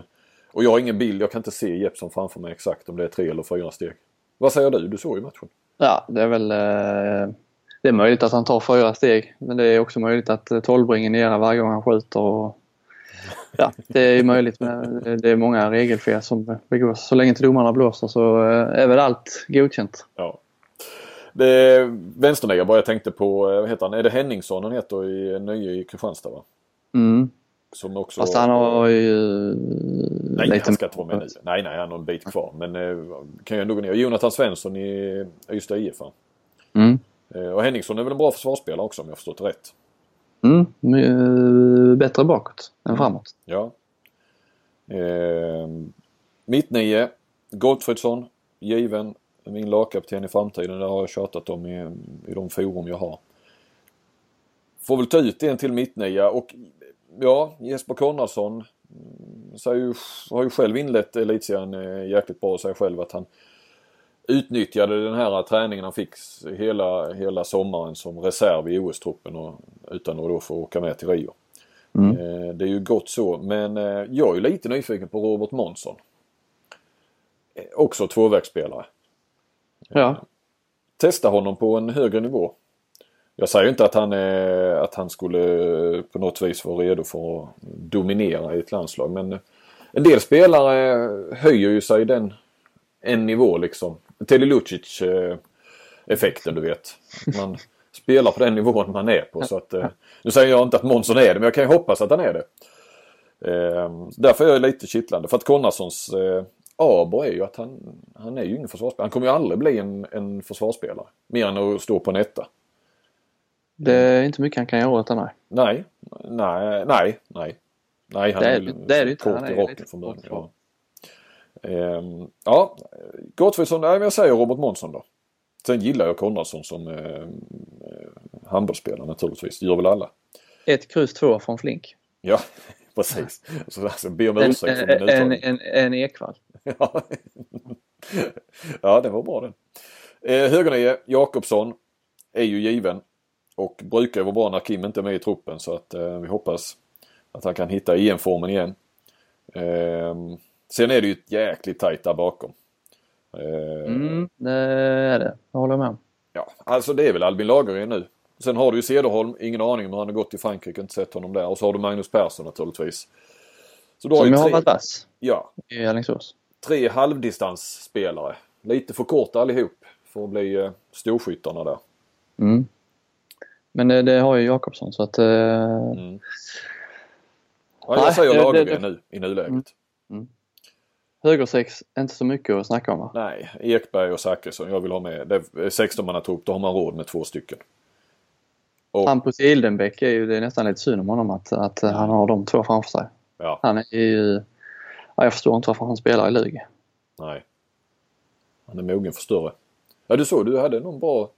och jag har ingen bild. Jag kan inte se Jeppsson framför mig exakt om det är tre eller fyra steg. Vad säger du? Du såg ju matchen. Ja, det är väl... Eh, det är möjligt att han tar fyra steg. Men det är också möjligt att eh, tolvringen ger varje gång han skjuter. Och, ja, det är möjligt. Men det är många regelfel som begås. Så länge inte domarna blåser så eh, är väl allt godkänt. Ja. Det bara jag tänkte på, vad heter han? Är det Henningsson han heter i Nye i Kristianstad va? Mm. Som också... Fast han har ju... Nej, lite... han ska inte vara med nu. Nej, nej, han har en bit kvar. Men eh, kan ju ändå gå ner. Jonathan Svensson i Ystad IF mm. eh, Och Henningsson är väl en bra försvarsspelare också om jag förstått rätt. Mm, bättre bakåt än framåt. Ja. Eh, Mittnio, Gottfridsson, given min lagkapten i framtiden. Det har jag tjatat om i, i de forum jag har. Får väl ta ut en till mittnia och ja, Jesper Konradsson mm, har ju själv inlett elitserien eh, jäkligt bra och säger själv att han utnyttjade den här träningen han fick hela, hela sommaren som reserv i OS-truppen och, utan att då få åka med till Rio. Mm. Eh, det är ju gott så men eh, jag är lite nyfiken på Robert Månsson. Också tvåvägsspelare. Ja. Testa honom på en högre nivå. Jag säger inte att han, är, att han skulle på något vis vara redo för att dominera i ett landslag men en del spelare höjer ju sig den en nivå liksom. Teddy Lucic eh, du vet. Man spelar på den nivån man är på så att eh, Nu säger jag inte att Månsson är det men jag kan ju hoppas att han är det. Eh, därför är jag lite kittlande för att Konradssons eh, aber är ju att han, han är ju ingen försvarsspelare. Han kommer ju aldrig bli en, en försvarsspelare. Mer än att stå på en etta. Det är inte mycket han kan göra åt det, nej. Nej, nej, nej, nej. Nej, han det är, är, det är inte. kort i rocken från början. Ehm, ja, Gottfridsson, nej men jag säger Robert Månsson då. Sen gillar jag Konradsson som eh, handbollsspelare naturligtvis. Det gör väl alla. Ett kryss två från Flink. Ja, precis. Så alltså, be om ursäkt för min en, en, en Ekvall. ja. ja, det var bra den. Eh, Högernie, Jakobsson är ju given. Och brukar ju vara bra när Kim inte är med i truppen så att eh, vi hoppas att han kan hitta EM-formen igen. Eh, sen är det ju ett jäkligt tajt där bakom. Eh, mm, det är det. Jag håller med. Ja, alltså det är väl Albin Lagergren nu. Sen har du ju Cederholm, ingen aning om hur han har gått i Frankrike, inte sett honom där. Och så har du Magnus Persson naturligtvis. Så du har Som ju tre... har varit vass ja. i Alingsås. Tre halvdistansspelare. Lite för korta allihop för att bli eh, storskyttarna där. Mm. Men det, det har ju Jakobsson så att... Eh... Mm. Ja, jag säger Lagergren nu i nuläget. Mm. Högersex, inte så mycket att snacka om va? Nej, Ekberg och Zachrisson. Jag vill ha med. Det är 16 man trupp, då har man råd med två stycken. Och... Hampus Ildenbäck är ju, det är nästan lite synd om honom att, att han har de två framför sig. Ja. Han är ju... Ja, jag förstår inte varför han spelar i Lugi. Nej. Han är mogen för större. Ja du såg, du hade någon bra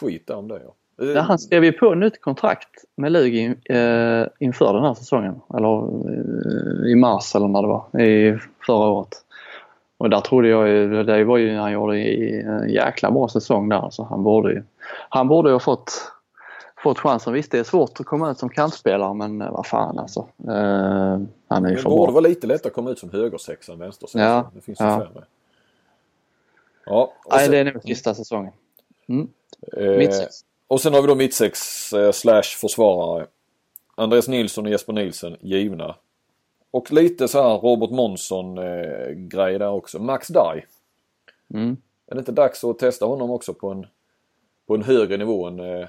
tweet där om det ja. Ja, han skrev ju på nytt kontrakt med Lugi eh, inför den här säsongen. Eller eh, i mars eller när det var, i förra året. Och där trodde jag ju, det var ju, han gjorde en jäkla bra säsong där. Så han borde ju, han borde ju ha fått, fått chansen. Visst det är svårt att komma ut som kantspelare men eh, vad fan alltså. Eh, han är ju det för borde bra. vara lite lättare att komma ut som högersexa än vänstersexa. Ja, det finns ju ja. färre. Ja, Nej sen- det är nog sista säsongen. Mm. Eh. Och sen har vi då mittsex eh, slash försvarare. Andreas Nilsson och Jesper Nilsson givna. Och lite så här Robert Månsson eh, grej där också. Max Dai. Mm. Är det inte dags att testa honom också på en, på en högre nivå än eh,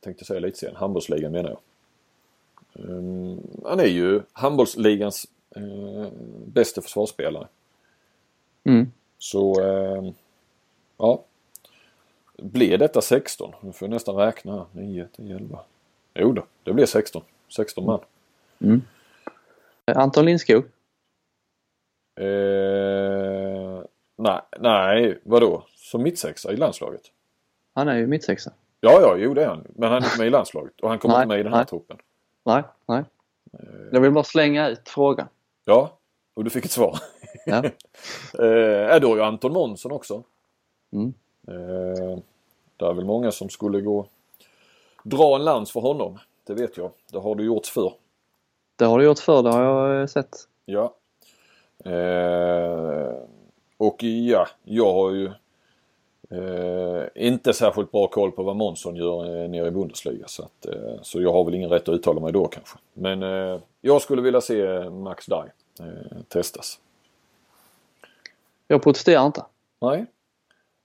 tänkte säga lite sen, handbollsligan menar jag. Um, han är ju handbollsligans uh, bästa försvarsspelare. Mm. Så eh, ja. Blir detta 16? Nu får jag nästan räkna här. 9, 10, 11. Jo då, det blir 16. 16 man. Anton Lindskog. Eh, nej, nej, vadå? Som mittsexa i landslaget? Han är ju mittsexa. Ja, ja, jo det är han. Men han är inte med i landslaget och han kommer Nej, inte med i den här nej. truppen. Nej, nej. Jag vill bara slänga ut frågan. Ja, och du fick ett svar. Ja. eh, då har ju Anton Månsson också. Mm. Eh, det är väl många som skulle gå dra en lans för honom. Det vet jag. Det har du gjort för. Det har du gjort förr, det har jag eh, sett. Ja. Eh, och ja, jag har ju eh, inte särskilt bra koll på vad Månsson gör eh, nere i Bundesliga. Så, att, eh, så jag har väl ingen rätt att uttala mig då kanske. Men eh, jag skulle vilja se Max Dye eh, testas. Jag protesterar inte. Nej.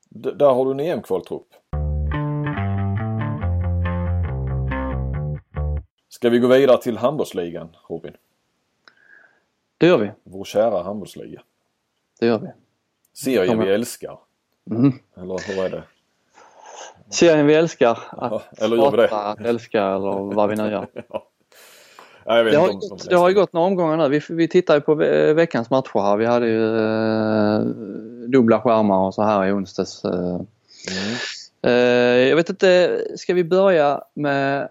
D- där har du en EM-kvaltrupp. Ska vi gå vidare till handbollsligan, Robin? Det gör vi. Vår kära handbollsliga. Det gör vi. Serien Kommer. vi älskar. Mm. Eller hur är det? Serien vi älskar att Ja, eller gör vi det? prata, att älska eller vad vi nu gör. Nej, jag vet Det har, gått, det har ju gått några omgångar nu. Vi, vi tittar ju på ve- veckans matcher här. Vi hade ju eh, dubbla skärmar och så här i onsdags. Eh. Mm. Eh, jag vet inte, ska vi börja med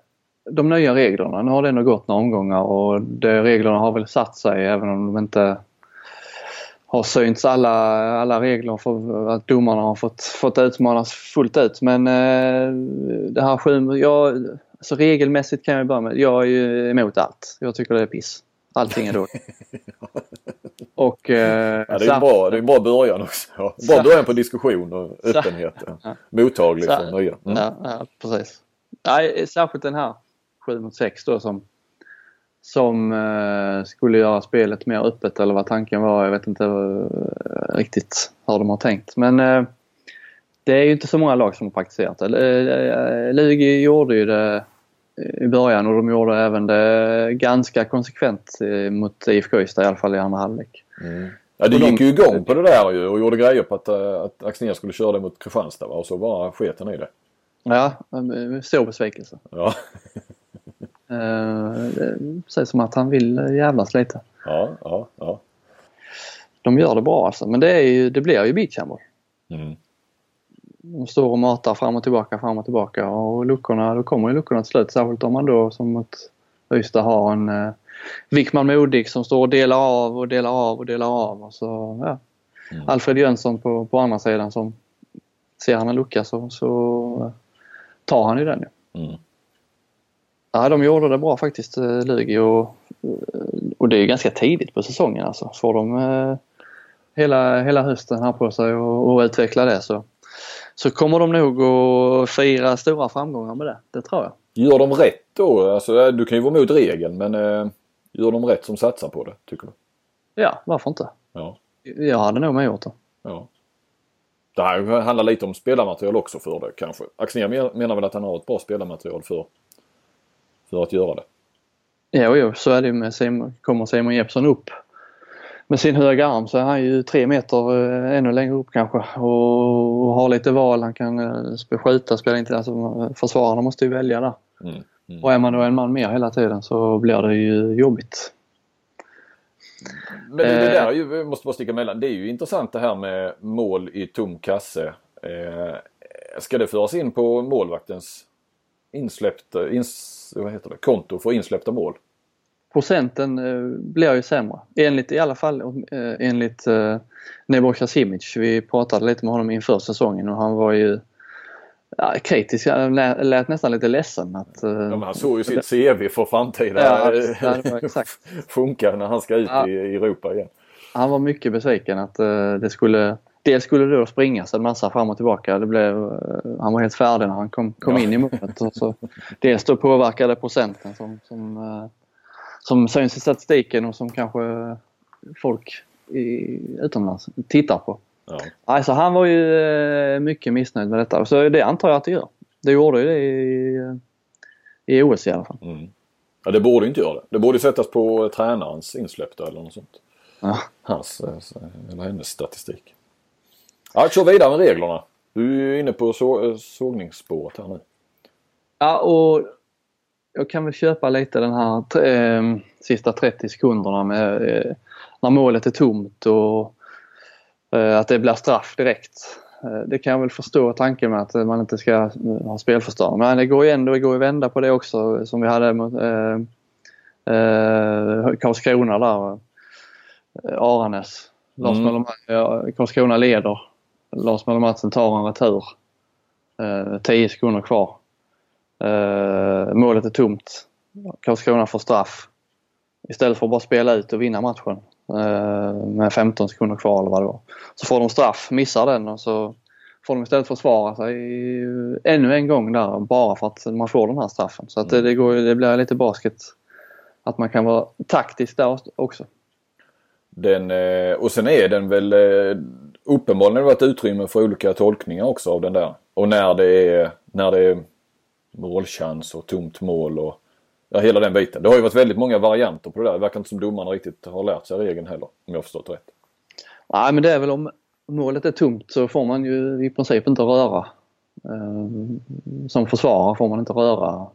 de nya reglerna? Nu har det ändå gått några omgångar och de reglerna har väl satt sig även om de inte har synts alla, alla regler för att domarna har fått, fått utmanas fullt ut. Men eh, det här sju, jag, alltså regelmässigt kan jag börja med, jag är ju emot allt. Jag tycker det är piss. Allting är dåligt. Och, eh, Ja, det är en bra, det är en bra början också. Bra början på diskussion och öppenhet. Ja. Mottaglig för nya. Mm. Ja, ja precis. Nej, särskilt den här 7 mot 6 då som, som eh, skulle göra spelet mer öppet eller vad tanken var. Jag vet inte eh, riktigt hur de har tänkt. Men eh, det är ju inte så många lag som har praktiserat det. Eh, Lugi gjorde ju det i början och de gjorde även det ganska konsekvent eh, mot IFK Ystad i alla fall i andra halvlek. Ja, det gick ju igång på det där ju och gjorde grejer på att, eh, att Axnér skulle köra det mot Kristianstad va? och så bara sket han i det. Ja, eh, stor besvikelse. Ja, Eh, Det sägs som att han vill eh, jävlas lite. ja, ja. ja. De gör det bra alltså, men det, är ju, det blir ju beachhandboll. Mm. De står och matar fram och tillbaka, fram och tillbaka och luckorna, då kommer ju luckorna till slut. Särskilt om man då som mot Ystad har en eh, Wickman Modig som står och delar av och delar av och delar av. Och så, ja. Mm. Alfred Jönsson på, på andra sidan som ser han en lucka så, så eh, tar han ju den. ju. Mm. Ja, de gjorde det bra faktiskt, eh, Lugi. Och, och det är ganska tidigt på säsongen alltså. Får de eh, hela, hela hösten här på sig och, och utveckla det så, så kommer de nog att fira stora framgångar med det. Det tror jag. Gör de rätt då? Alltså, eh, du kan ju vara emot regeln men eh, gör de rätt som satsar på det tycker du? Ja, varför inte? Ja. Jag hade nog med gjort det. ja. Det här handlar lite om spelarmaterial också för det kanske. Axnér men- menar väl att han har ett bra spelarmaterial för, för att göra det. Jo, jo, så är det ju med Simon. Kommer Simon Jeppsson upp med sin höga arm så är han ju tre meter eh, ännu längre upp kanske och, har lite val. Han kan eh, skjuta, spela inte. Alltså, försvararna måste ju välja där. Mm. Mm. Och är man då en man mer hela tiden så blir det ju jobbigt. Men det, det Eh. där är ju, måste bara sticka emellan. Det är ju intressant det här med mål i tom kasse. Eh, ska det föras in på målvaktens insläppta, ins, vad heter det, konto för insläppta mål? Procenten eh, blir ju sämre. Enligt i alla fall eh, enligt eh, Nebojsa Simic. Vi pratade lite med honom inför säsongen och han var ju ja, kritisk. Han lät, nästan lite ledsen att eh, Ja, han såg ju sitt CV för framtida Ja, ja, funkar när han ska ut Ja. i, Europa igen. Han var mycket besviken att det skulle Dels skulle det då springas en massa fram och tillbaka. Det blev, eh, han var helt färdig när han kom, kom Ja. in i målet. Och så, dels då påverkade procenten som, som, eh, som syns i statistiken och som kanske folk i, utomlands tittar på. Ja. Alltså han var ju eh, mycket missnöjd med detta. Så det antar jag att det gör. Det gjorde ju det i, i OS i alla fall. Mm. ja, det borde inte göra det. Det borde sättas på tränarens insläppta eller något sånt. Ja. Hans, eller hennes statistik. Ja, kör vidare med reglerna. Du är inne på så, sågningsspåret här nu. Ja, och jag kan väl köpa lite den här eh, sista 30 sekunderna med eh, när målet är tomt och eh, att det blir straff direkt. Eh, det kan jag väl förstå tanken med att man inte ska eh, ha spelförstörelse. Men det går ju ändå det går att vända på det också som vi hade mot eh, Karlskrona där. Lars Mm. Karlskrona leder. Lars Möller Madsen tar en retur. Eh, 10 sekunder kvar. Eh, målet är tomt. Karlskrona får straff. Istället för att bara spela ut och vinna matchen eh, med 15 sekunder kvar eller vad det var. Så får de straff, missar den och så får de istället försvara sig ännu en gång där bara för att man får den här straffen. Så att det, det, går, det blir lite basket att man kan vara taktisk där också. Den, eh, och sen är den väl eh, uppenbarligen har det varit utrymme för olika tolkningar också av den där. Och när det är, när det är målchans och tomt mål och ja, hela den biten. Det har ju varit väldigt många varianter på det där. Det verkar inte som domarna riktigt har lärt sig regeln heller om jag förstått rätt. Nej men det är väl om målet är tomt så får man ju i princip inte röra. Eh, Som försvarare får man inte röra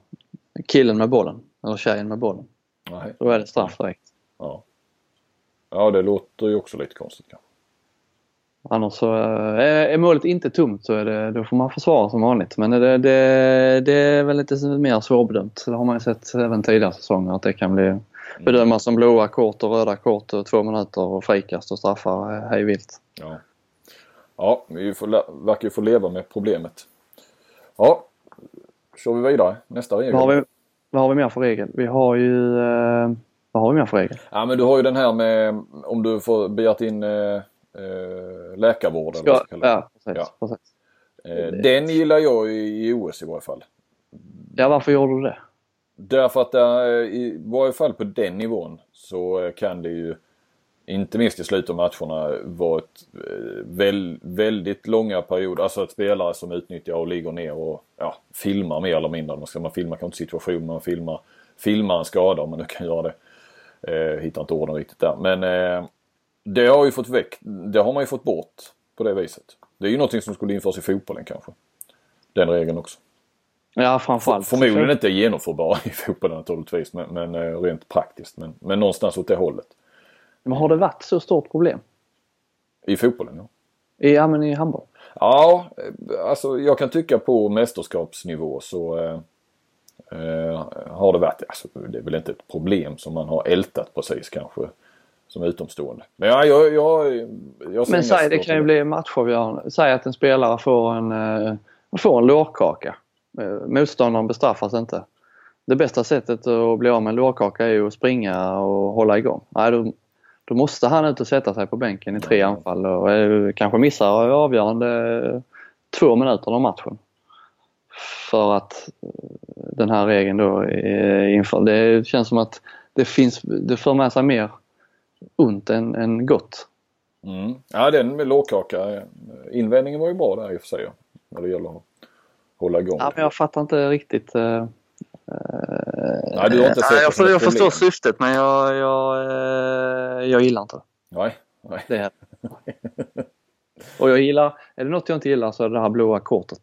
killen med bollen eller tjejen med bollen. Nej. Då är det straff direkt. Ja. ja, det låter ju också lite konstigt kanske. Annars så eh, är målet inte tomt så är det, då får man försvara som vanligt. Men det, det, det är väl lite mer svårbedömt. Det har man ju sett även tidigare säsonger att det kan bli bedömas som blåa kort och röda kort och två minuter och frikast och straffar hej vilt. Ja, ja vi får, verkar ju få leva med problemet. Ja, kör vi vidare. Nästa regel. Vad har, vi, vad har vi mer för regel? Vi har ju... Eh, vad har vi mer för regel? Ja men du har ju den här med om du får begärt in eh, eh, läkarvård eller vad man Ska, ja, precis, Ja. precis. Eh, den gillar jag i, OS i varje fall. Ja, varför gjorde du det? Därför att där, eh, i varje fall på den nivån så eh, kan det ju inte minst i slutet av matcherna vara ett eh, väl, väldigt långa perioder. Alltså att spelare som utnyttjar och ligger ner och ja, filmar mer eller mindre. Man, ska, man filmar kanske inte situationen, man filmar, filmar en skada om man nu kan göra det. Eh, hittar inte orden riktigt där. Men eh, det har ju fått väck, det har man ju fått bort på det viset. Det är ju någonting som skulle införas i fotbollen kanske. Den regeln också. Ja, framförallt. Förmodligen inte genomförbara i fotbollen naturligtvis men, men eh, rent praktiskt. Men, men någonstans åt det hållet. Men har det varit så stort problem? I fotbollen ja. I, ja, men i handboll? Ja, eh, alltså jag kan tycka på mästerskapsnivå så eh, eh, har det varit, alltså, det är väl inte ett problem som man har ältat precis kanske som utomstående. Men ja, jag, jag, jag Men säg, det kan ju bli matchavgörande. Säg att en spelare får en, eh, får en lårkaka. Eh, Motståndaren bestraffas inte. Det bästa sättet att bli av med en lårkaka är ju att springa och hålla igång. Nej, då, då måste han ut och sätta sig på bänken i tre anfall och eh, kanske missar avgörande två minuter av matchen. För att den här regeln då är införd. Det känns som att det, finns, det för med sig mer ont än, än gott. Mm. Ja, den med lårkaka. eh, Invändningen var ju bra där i och för sig. När det gäller att hålla igång. Ja, men jag fattar inte riktigt. eh, Nej, du har inte sett Nej, det jag, för, jag förstår syftet men jag, jag, eh, jag gillar inte det. Nej, nej. det. Är. Och jag gillar, är det något jag inte gillar så är det det här blåa kortet.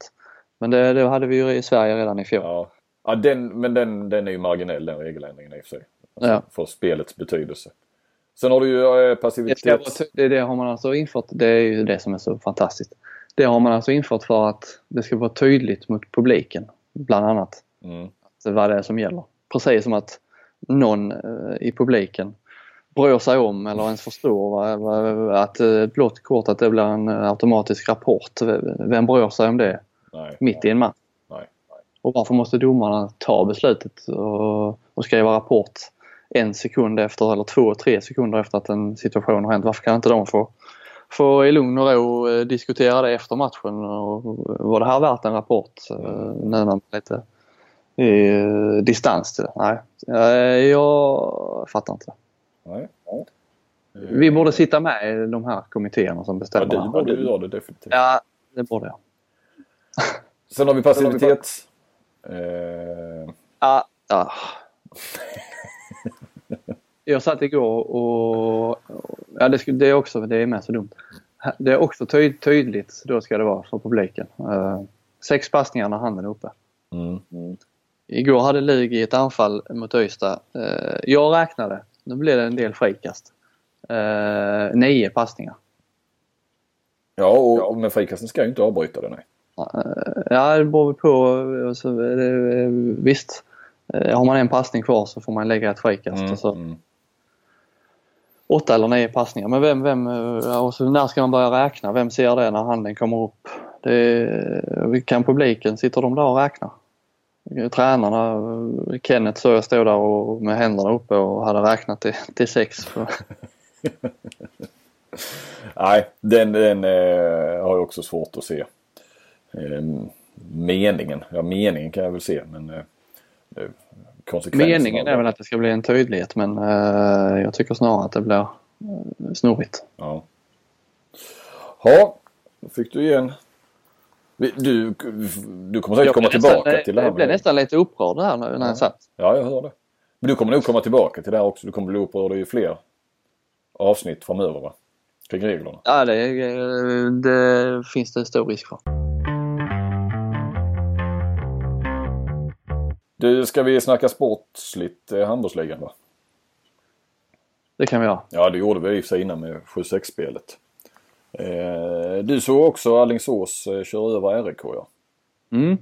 Men det, det hade vi ju i Sverige redan i fjol. Ja, ja den, men den, den är ju marginell den regeländringen i och för sig. Alltså, Ja. För spelets betydelse. Sen har du ju eh, Det, passivitet. vara det, det har man alltså infört, det är ju det som är så fantastiskt. Det har man alltså infört för att det ska vara tydligt mot publiken, bland annat. Mm. Vad det är som gäller. Precis som att någon eh, i publiken bryr sig om eller ens förstår att eh, ett blått kort att det blir en automatisk rapport. Vem bryr sig om det Nej. mitt i en match? Nej. Och varför måste domarna ta beslutet och, och skriva rapport en sekund efter eller två, tre sekunder efter att en situation har hänt? Varför kan inte de få, få i lugn och ro eh, diskutera det efter matchen? Och, var det här värt en rapport? eh, Nu när man är lite i eh, distans till det. Nej, Eh, jag fattar inte. nej. Vi borde sitta med i de här kommittéerna som Ja, bestämmer. du borde ju göra det definitivt. Ja, det borde jag. Sen har vi passivitet. Eh, Ja, ja. Jag satt igår och... Ja, det, det är också det är med så dumt. Det är också ty tydligt, då ska det vara för publiken. Eh, sex passningar när handen är uppe. Mm. Igår hade Lugi ett anfall mot Öysta. Eh, jag räknade, nu blev det en del frikast. Eh, nio passningar. Ja, och, och men frikasten ska ju inte avbryta det, nej. Ja, det beror på. Eh, visst, har man en passning kvar så får man lägga ett frikast. Mm, så. mm. Åtta eller nio passningar. Men vem, vem, eh, och så när ska man börja räkna? Vem ser det när handen kommer upp? Det, kan publiken, sitter de där och räknar? Tränarna, eh, Kenneth såg jag stod där och med händerna uppe och hade räknat till, till sex. Nej, den, den eh, har jag också svårt att se. Eh, meningen, ja meningen kan jag väl se men eh, eh konsekvenserna. meningen är väl att det ska bli en tydlighet men eh, jag tycker snarare att det blir eh, snurrigt. Ja. Ja, då fick du igen. Du, du kommer säkert komma tillbaka nästan, till det här. Jag blev nästan lite upprörd här nu när jag satt. Ja, jag hör det. Men du kommer nog komma tillbaka till det här också. Du kommer bli upprörd i fler avsnitt framöver va? Kring reglerna. Ja, det, eh, det finns det stor risk för. Du, ska vi snacka sportsligt eh, handbollsligan va? Det kan vi göra. Ja, det gjorde vi i och för sig innan med 7-6-spelet. Eh, du såg också Alingsås eh, köra över RIK ja. Mm.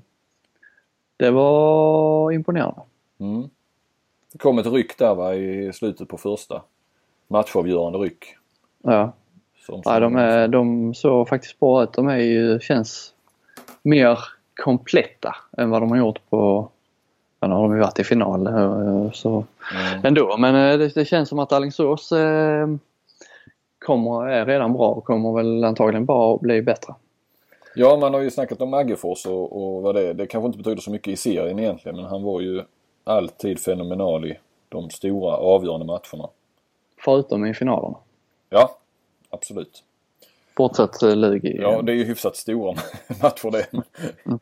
Det var imponerande. Mm. Det kom ett ryck där va i slutet på första. Matchavgörande ryck. Ja. Som, Nej, de, är, de såg faktiskt bra ut. De är ju, känns mer kompletta än vad de har gjort på... Nu har de ju varit i final eh, så Mm. ändå. Men eh, det, det känns som att Alingsås eh, kommer, är redan bra och kommer väl antagligen bara bli bättre. Ja, man har ju snackat om Aggefors och, och vad det är. Det kanske inte betyder så mycket i serien egentligen men han var ju alltid fenomenal i de stora avgörande matcherna. Förutom i finalerna. Ja, absolut. Bortsett eh, Lugi. Ja, det är ju hyfsat stora matcher det. Men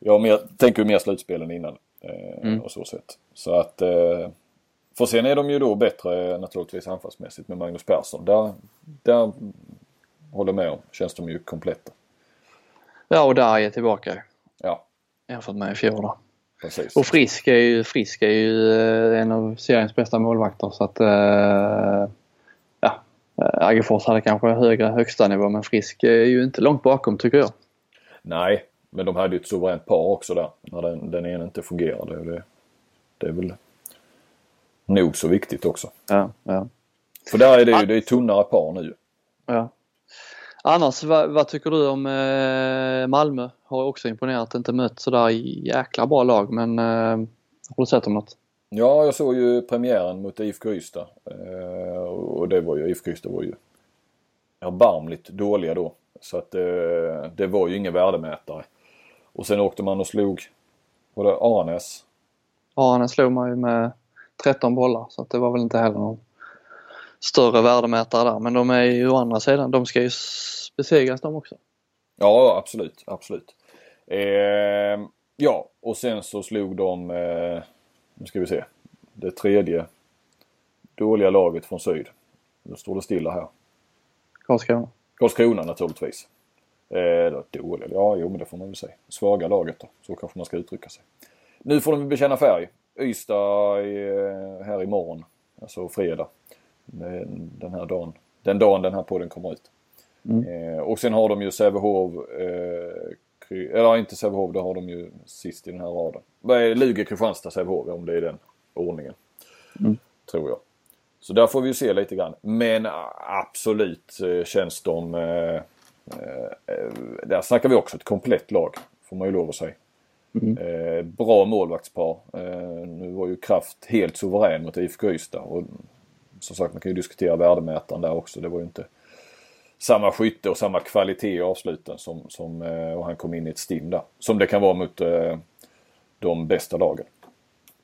Jag mer, tänker ju mer slutspel än innan. Eh, Mm. Och så sätt. Så att... Eh, för sen är de ju då bättre naturligtvis anfallsmässigt med Magnus Persson. Där, där håller med om. Känns de ju kompletta. ja och där är tillbaka Ja, jämfört med i fjol. Då. precis. Och Frisk är ju, Frisk är ju eh, en av seriens bästa målvakter så att eh, ja, eh, Aggefors hade kanske högre högsta nivå men Frisk är ju inte långt bakom tycker jag. Nej, men de hade ju ett suveränt par också där. När den, den ena inte fungerade. Det, det är väl nog så viktigt också. Ja, ja, För där är det ju det är tunnare par nu. ja. Annars vad, vad tycker du om eh, Malmö? Har också imponerat, inte mött sådär jäkla bra lag men eh, har du sett dem något? Ja, jag såg ju premiären mot IFK Ystad. Eh, och det var ju, IFK Ystad var ju erbarmligt dåliga då. Så att eh, det var ju ingen värdemätare. Och sen åkte man och slog, var det Arnäs? Arne slog man ju med 13 bollar så att det var väl inte heller någon större värdemätare där men de är ju å andra sidan, de ska ju besegras de också. Ja, absolut, absolut. Eh, ja, och sen så slog de, eh, nu ska vi se, det tredje dåliga laget från syd. Nu står det stilla här. Karlskrona. Karlskrona naturligtvis. Eh, då, dåliga, ja jo men det får man väl säga. Svaga laget då, så kanske man ska uttrycka sig. Nu får de bekänna färg. Ystad är, här imorgon, alltså fredag. Den här dagen. Den dagen den här podden kommer ut. Eh, och sen har de ju Sävehof, eh, eller inte Sävehof, det har de ju sist i den här raden. Lugi, Kristianstad, Sävehof om det är den ordningen. Tror jag. Så där får vi ju se lite grann. Men absolut eh, känns de... Eh, eh, där snackar vi också ett komplett lag. Får man ju lov att säga. Eh, bra målvaktspar. Nu var ju Kraft helt suverän mot IFK Ystad. Och som sagt man kan ju diskutera värdemätaren där också. Det var ju inte samma skytte och samma kvalitet i avsluten som, som och han kom in i ett stim där. Som det kan vara mot de bästa lagen.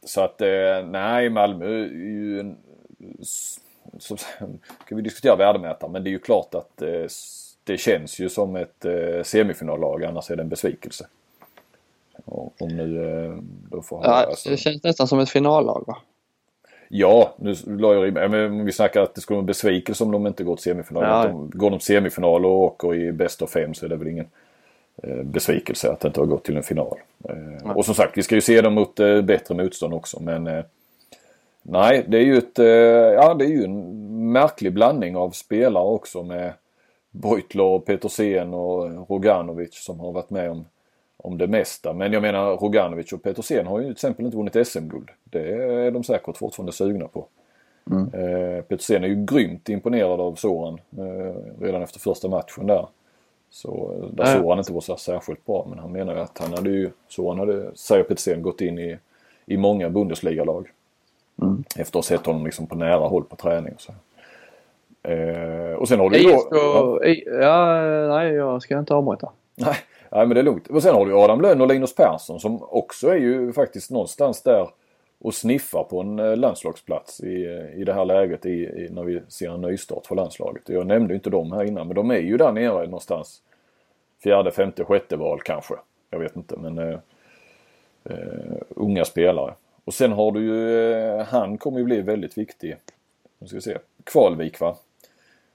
Så att nej Malmö är ju en, s- så, kan vi diskutera värdemätaren men det är ju klart att det känns ju som ett eh, semifinallag annars är det en besvikelse. Och, om nu eh, då får Ja, alltså, det känns nästan som ett finallag va? Ja, nu la jag men vi snackar att det skulle vara en besvikelse om de inte går till semifinal. Ja. De, går de till semifinal och åker i bäst av fem så är det väl ingen eh, besvikelse att det inte har gått till en final. Eh, och som sagt, vi ska ju se dem mot eh, bättre motstånd också. Men eh, nej, det är ju ett, ja, det är ju en märklig blandning av spelare också med Beutler, och Petersen och Roganovic som har varit med om, om det mesta. Men jag menar Roganovic och Petersen har ju till exempel inte vunnit SM-guld. Det är de säkert fortfarande sugna på. Eh, Petersen är ju grymt imponerad av Soran eh, redan efter första matchen där. Så eh, där Ja. Soran inte var så särskilt bra men han menar ju att han hade ju, Soran hade, säger Petersen, gått in i, i många Bundesliga-lag. Efter att ha sett honom liksom på nära håll på träning och så. Eh, och sen har du ju då... Ja. Ja, nej jag ska inte avbryta. Nej, nej, men det är lugnt. Och sen har du Adam Lönn och Linus Persson som också är ju faktiskt någonstans där och sniffar på en eh, landslagsplats i, eh, i det här läget i, i, när vi ser en nystart för landslaget. Jag nämnde inte dem här innan men de är ju där nere någonstans. Fjärde, femte, sjätte val kanske. Jag vet inte men eh, eh, unga spelare. Och sen har du ju, eh, han kommer ju bli väldigt viktig. Nu ska vi se. Kvalvik va?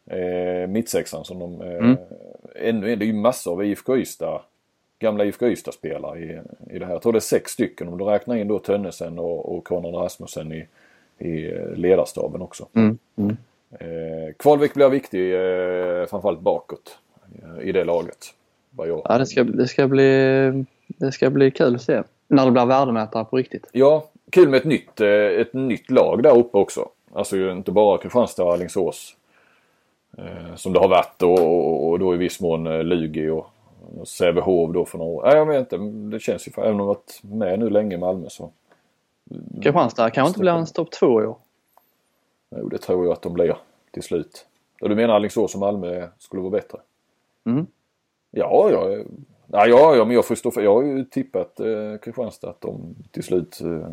Eh, mittsexan som de... Eh, Ännu är det ju massor av IFK Ystad, gamla IFK Ystad-spelare i, i det här. Jag tror det är sex stycken om du räknar in då Tönnesen och, och Konrad Rasmussen i, i eh, ledarstaben också. Mm. Mm. Eh, Kvalvik blir viktig eh, framförallt bakåt eh, i det laget. Ja, det ska, det, ska bli, det ska bli kul att se. När det blir värdemätare på riktigt. Ja, kul med ett nytt, eh, ett nytt lag där uppe också. Alltså inte bara Kristianstad och Alingsås. Eh, som det har varit och, och, och då i viss mån eh, Lugi och, Sävehof då för några år. Nej, jag vet inte. Det känns ju, för, även om jag varit med nu länge i Malmö så. Kristianstad kanske inte blir ens topp två i år. Jo, det tror jag att de blir till slut. Och du menar Alingsås och Malmö skulle vara bättre? Mm. Ja, ja, ja, ja, ja, men jag får stå för, jag har ju tippat eh, Kristianstad att de till slut eh,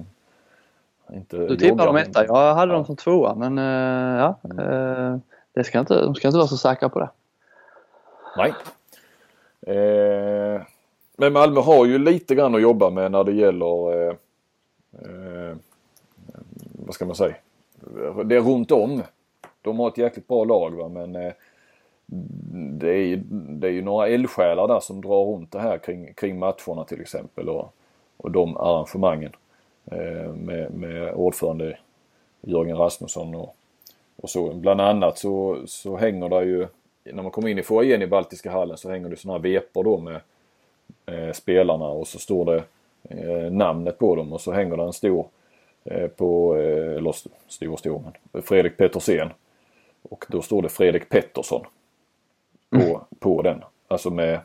inte Du tippar joggar, dem etta. Jag hade Ja. dem som tvåa men eh, ja. eh, det ska inte, de ska inte vara så säkra på det. Nej. Eh, men Malmö har ju lite grann att jobba med när det gäller eh, eh, vad ska man säga? Det är runt om. De har ett jäkligt bra lag va men eh, det, är, ju- det är ju några eldsjälar där som drar runt det här kring, kring matcherna till exempel och, och de arrangemangen. Eh, med, med ordförande Jörgen Rasmusson och, och så. Bland annat så, så hänger det ju när man kommer in i foajén i Baltiska hallen så hänger det sådana här vepor då med eh, spelarna och så står det eh, namnet på dem och så hänger det en stor eh, på, eh, eller st- stor stor men Fredrik Pettersen. Och då står det Fredrik Pettersson på, på den. Alltså med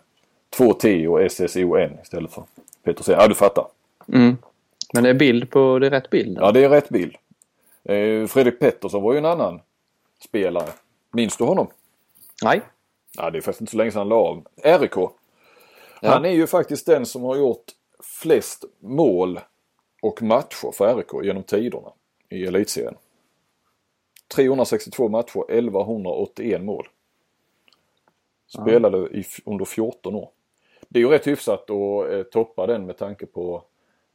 två T och SSON istället för Pettersen. Ja du fattar. Mm. Men det är bild på, det är rätt bild. Ja det är rätt bild. Eh, Fredrik Pettersson var ju en annan spelare. Minns du honom? Nej. Ja, det är faktiskt inte så länge sedan han la av. RIK. Han är ju faktiskt den som har gjort flest mål och matcher för RIK genom tiderna i elitserien. 362 matcher, 1181 mål. Spelade i, under 14 år. Det är ju rätt hyfsat att eh, toppa den med tanke på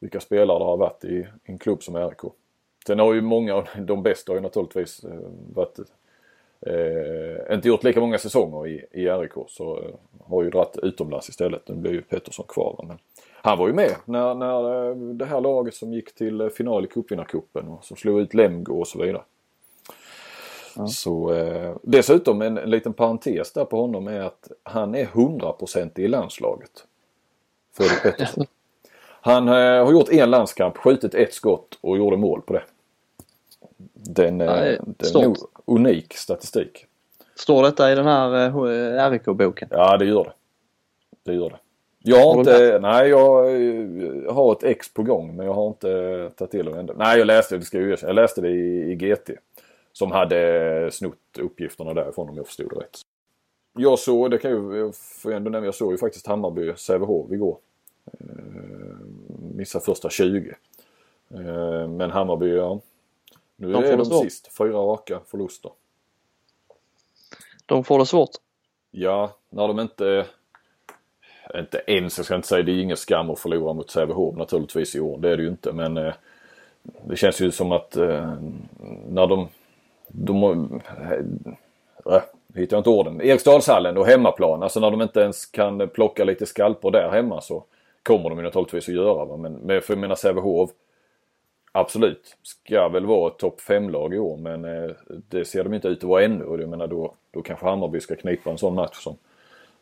vilka spelare det har varit i en klubb som RIK. Sen har ju många av de bästa har ju naturligtvis eh, varit eh, inte gjort lika många säsonger i, i RIK så eh, har ju dratt utomlands istället. Nu blir ju Pettersson kvar. va, Men han var ju med när, när eh, det här laget som gick till final i cupvinnarcupen och som slog ut Lemgo och så vidare. Så eh, dessutom en, en liten parentes där på honom är att han är 100% i landslaget. Fredrik Pettersson. Han eh, har gjort en landskamp, skjutit ett skott och gjorde mål på det. Den, eh, Ja, det är nog unik statistik. Står detta i den här eh, RIK-boken? Ja det gör det. Det gör det. Jag har inte, nej jag eh, har ett ex på gång men jag har inte tagit till det ändå. Nej jag läste det, ska jag. Jag läste det i, i GT. Som hade snott uppgifterna därifrån om jag förstod det rätt. Jag såg, det kan ju, jag får ändå nämna, jag såg ju faktiskt Hammarby Sävehof igår. Eh, missade första 20. Eh, men Hammarby, ja. Nu De är de svårt. sist. Fyra raka förluster. De får det svårt. Ja, när de inte... Inte ens, jag ska inte säga det är ingen skam att förlora mot Sävehof naturligtvis i år. Det är det ju inte. Men eh, det känns ju som att eh, när de... de äh, hittar jag inte orden. Eriksdalshallen och hemmaplan. Alltså när de inte ens kan plocka lite skalpor där hemma så kommer de ju naturligtvis att göra. Va? Men, men för jag menar Sävehof Absolut, ska väl vara ett topp 5-lag i år men eh, det ser de inte ut att vara ännu och jag menar då, då kanske Hammarby ska knipa en sån match som,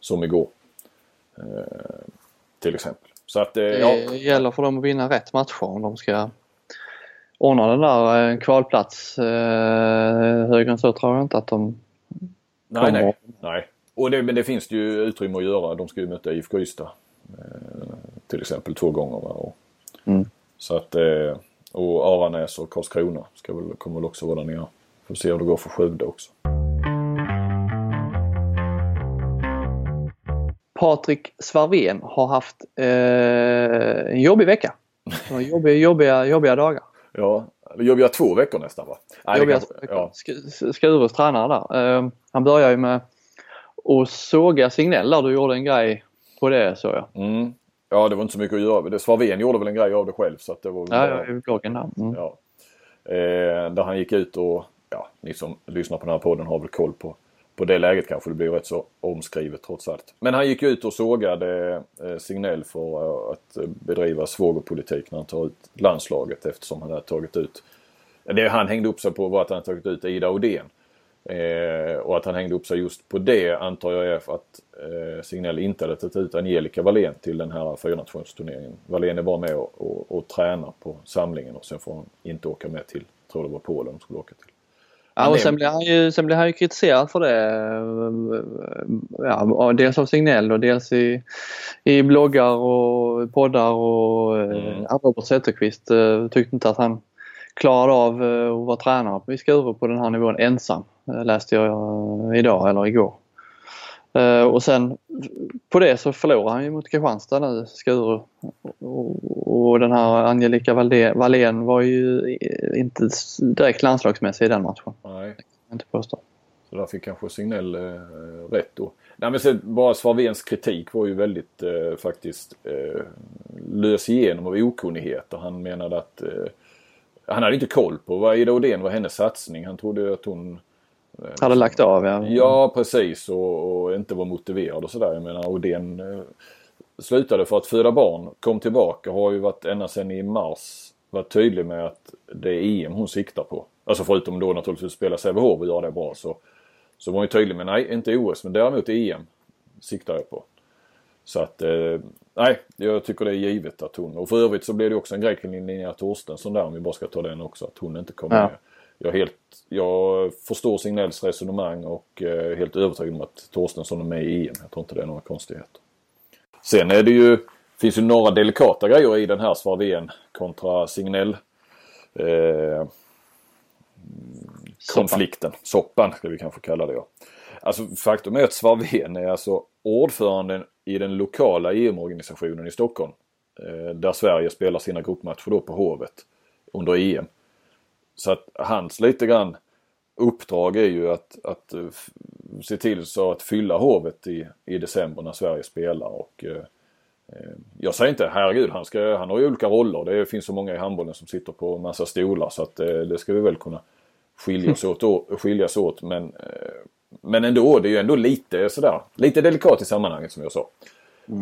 som igår. Eh, till exempel. Så att, eh, ja. Det gäller för dem att vinna rätt matcher om de ska ordna den där eh, kvalplats. Eh, högre än så tror jag inte att de Nej, nej. nej. Och det, men det finns det ju utrymme att göra. De ska ju möta IFK Ystad. Eh, till exempel två gånger. Va? Och, Mm. Så att, och Aranäs och Karlskrona ska väl, kommer väl också vara där nere. Får se hur det går för Skövde också. Patrik Svarven har haft eh, en jobbig vecka. Jobbiga, jobbiga, jobbiga dagar. Ja, jobbiga två veckor nästan va? Nej, jobbiga kanske- ja. Sk- Skurus tränare där. Eh, han börjar ju med att såga Signell där. Du gjorde en grej på det så jag. Mm. Ja, det var inte så mycket att göra. Det- Svarven gjorde väl en grej av det själv så att det var väl Ja, bara- ja, i bloggen där. Mm. Ja. Eh, där han gick ut och, ja, ni som lyssnar på den här podden har väl koll på, på det läget kanske. Det blir rätt så omskrivet trots allt. Men han gick ut och sågade eh, Signell för eh, att eh, bedriva svågerpolitik när han tar ut landslaget eftersom han hade tagit ut det han hängde upp sig på var att han hade tagit ut Ida Odén. Eh, och att han hängde upp sig just på det antar jag är för att eh, Signell inte hade tagit ut Angelica Wallén till den här fyranationsturneringen. Wallén är bara med och, och, och tränar på samlingen och sen får hon inte åka med till, tror det var Polen de skulle åka till. Ja, och sen blev han ju, sen blev han ju kritiserad för det. Ja, dels av Signell och dels i, i bloggar och poddar och mm. Robert Zetterqvist eh, tyckte inte att han klarade av eh, att vara tränare i Skuru på den här nivån ensam. Eh, Läste jag eh, idag eller igår. Eh, Och sen på det så förlorar han ju mot Kristianstad nu, Skuru. Och- Och den här Angelica Wallén- var ju inte direkt landslagsmässig i den matchen. Nej. Inte påstå. Så där fick kanske Signell eh, rätt då. Nej men sen bara Svarvens kritik var ju väldigt eh, faktiskt eh, lös igenom av okunnighet och han menade att eh, han hade inte koll på vad Ida Odén var hennes satsning. Han trodde att hon Hade lagt av ja. Ja precis och, och inte var motiverad och sådär. Jag menar Odén eh, slutade för att föda barn, kom tillbaka och har ju varit ända sedan i mars varit tydlig med att det är EM hon siktar på. Alltså förutom då naturligtvis spela Sävehof och göra det bra så, så var hon ju tydlig med nej inte OS men däremot EM siktar jag på. Så att eh, nej, jag tycker det är givet att hon och för övrigt så blev det också en grej kring Linnea Torstensson där om vi bara ska ta den också att hon inte kommer Ja. med. Jag, helt, jag förstår Signells resonemang och eh, är helt övertygad om att Torstensson är med i EM. Jag tror inte det är några konstigheter. Sen är det ju, finns ju några delikata grejer i den här Svarven kontra Signell eh, konflikten. Soppan ska vi kanske kalla det ja. Alltså faktum är att Svarven är alltså ordföranden i den lokala EM-organisationen i Stockholm. Eh, där Sverige spelar sina gruppmatcher då på Hovet under EM. Så att hans lite grann uppdrag är ju att, att eh, se till så att fylla Hovet i, i december när Sverige spelar. Och, eh, eh, jag säger inte herregud, han, ska, han har ju olika roller. Det finns så många i handbollen som sitter på massa stolar så att eh, det ska vi väl kunna skiljas åt. Då, skiljas åt men, eh, men ändå, det är ju ändå lite sådär, lite delikat i sammanhanget som jag sa.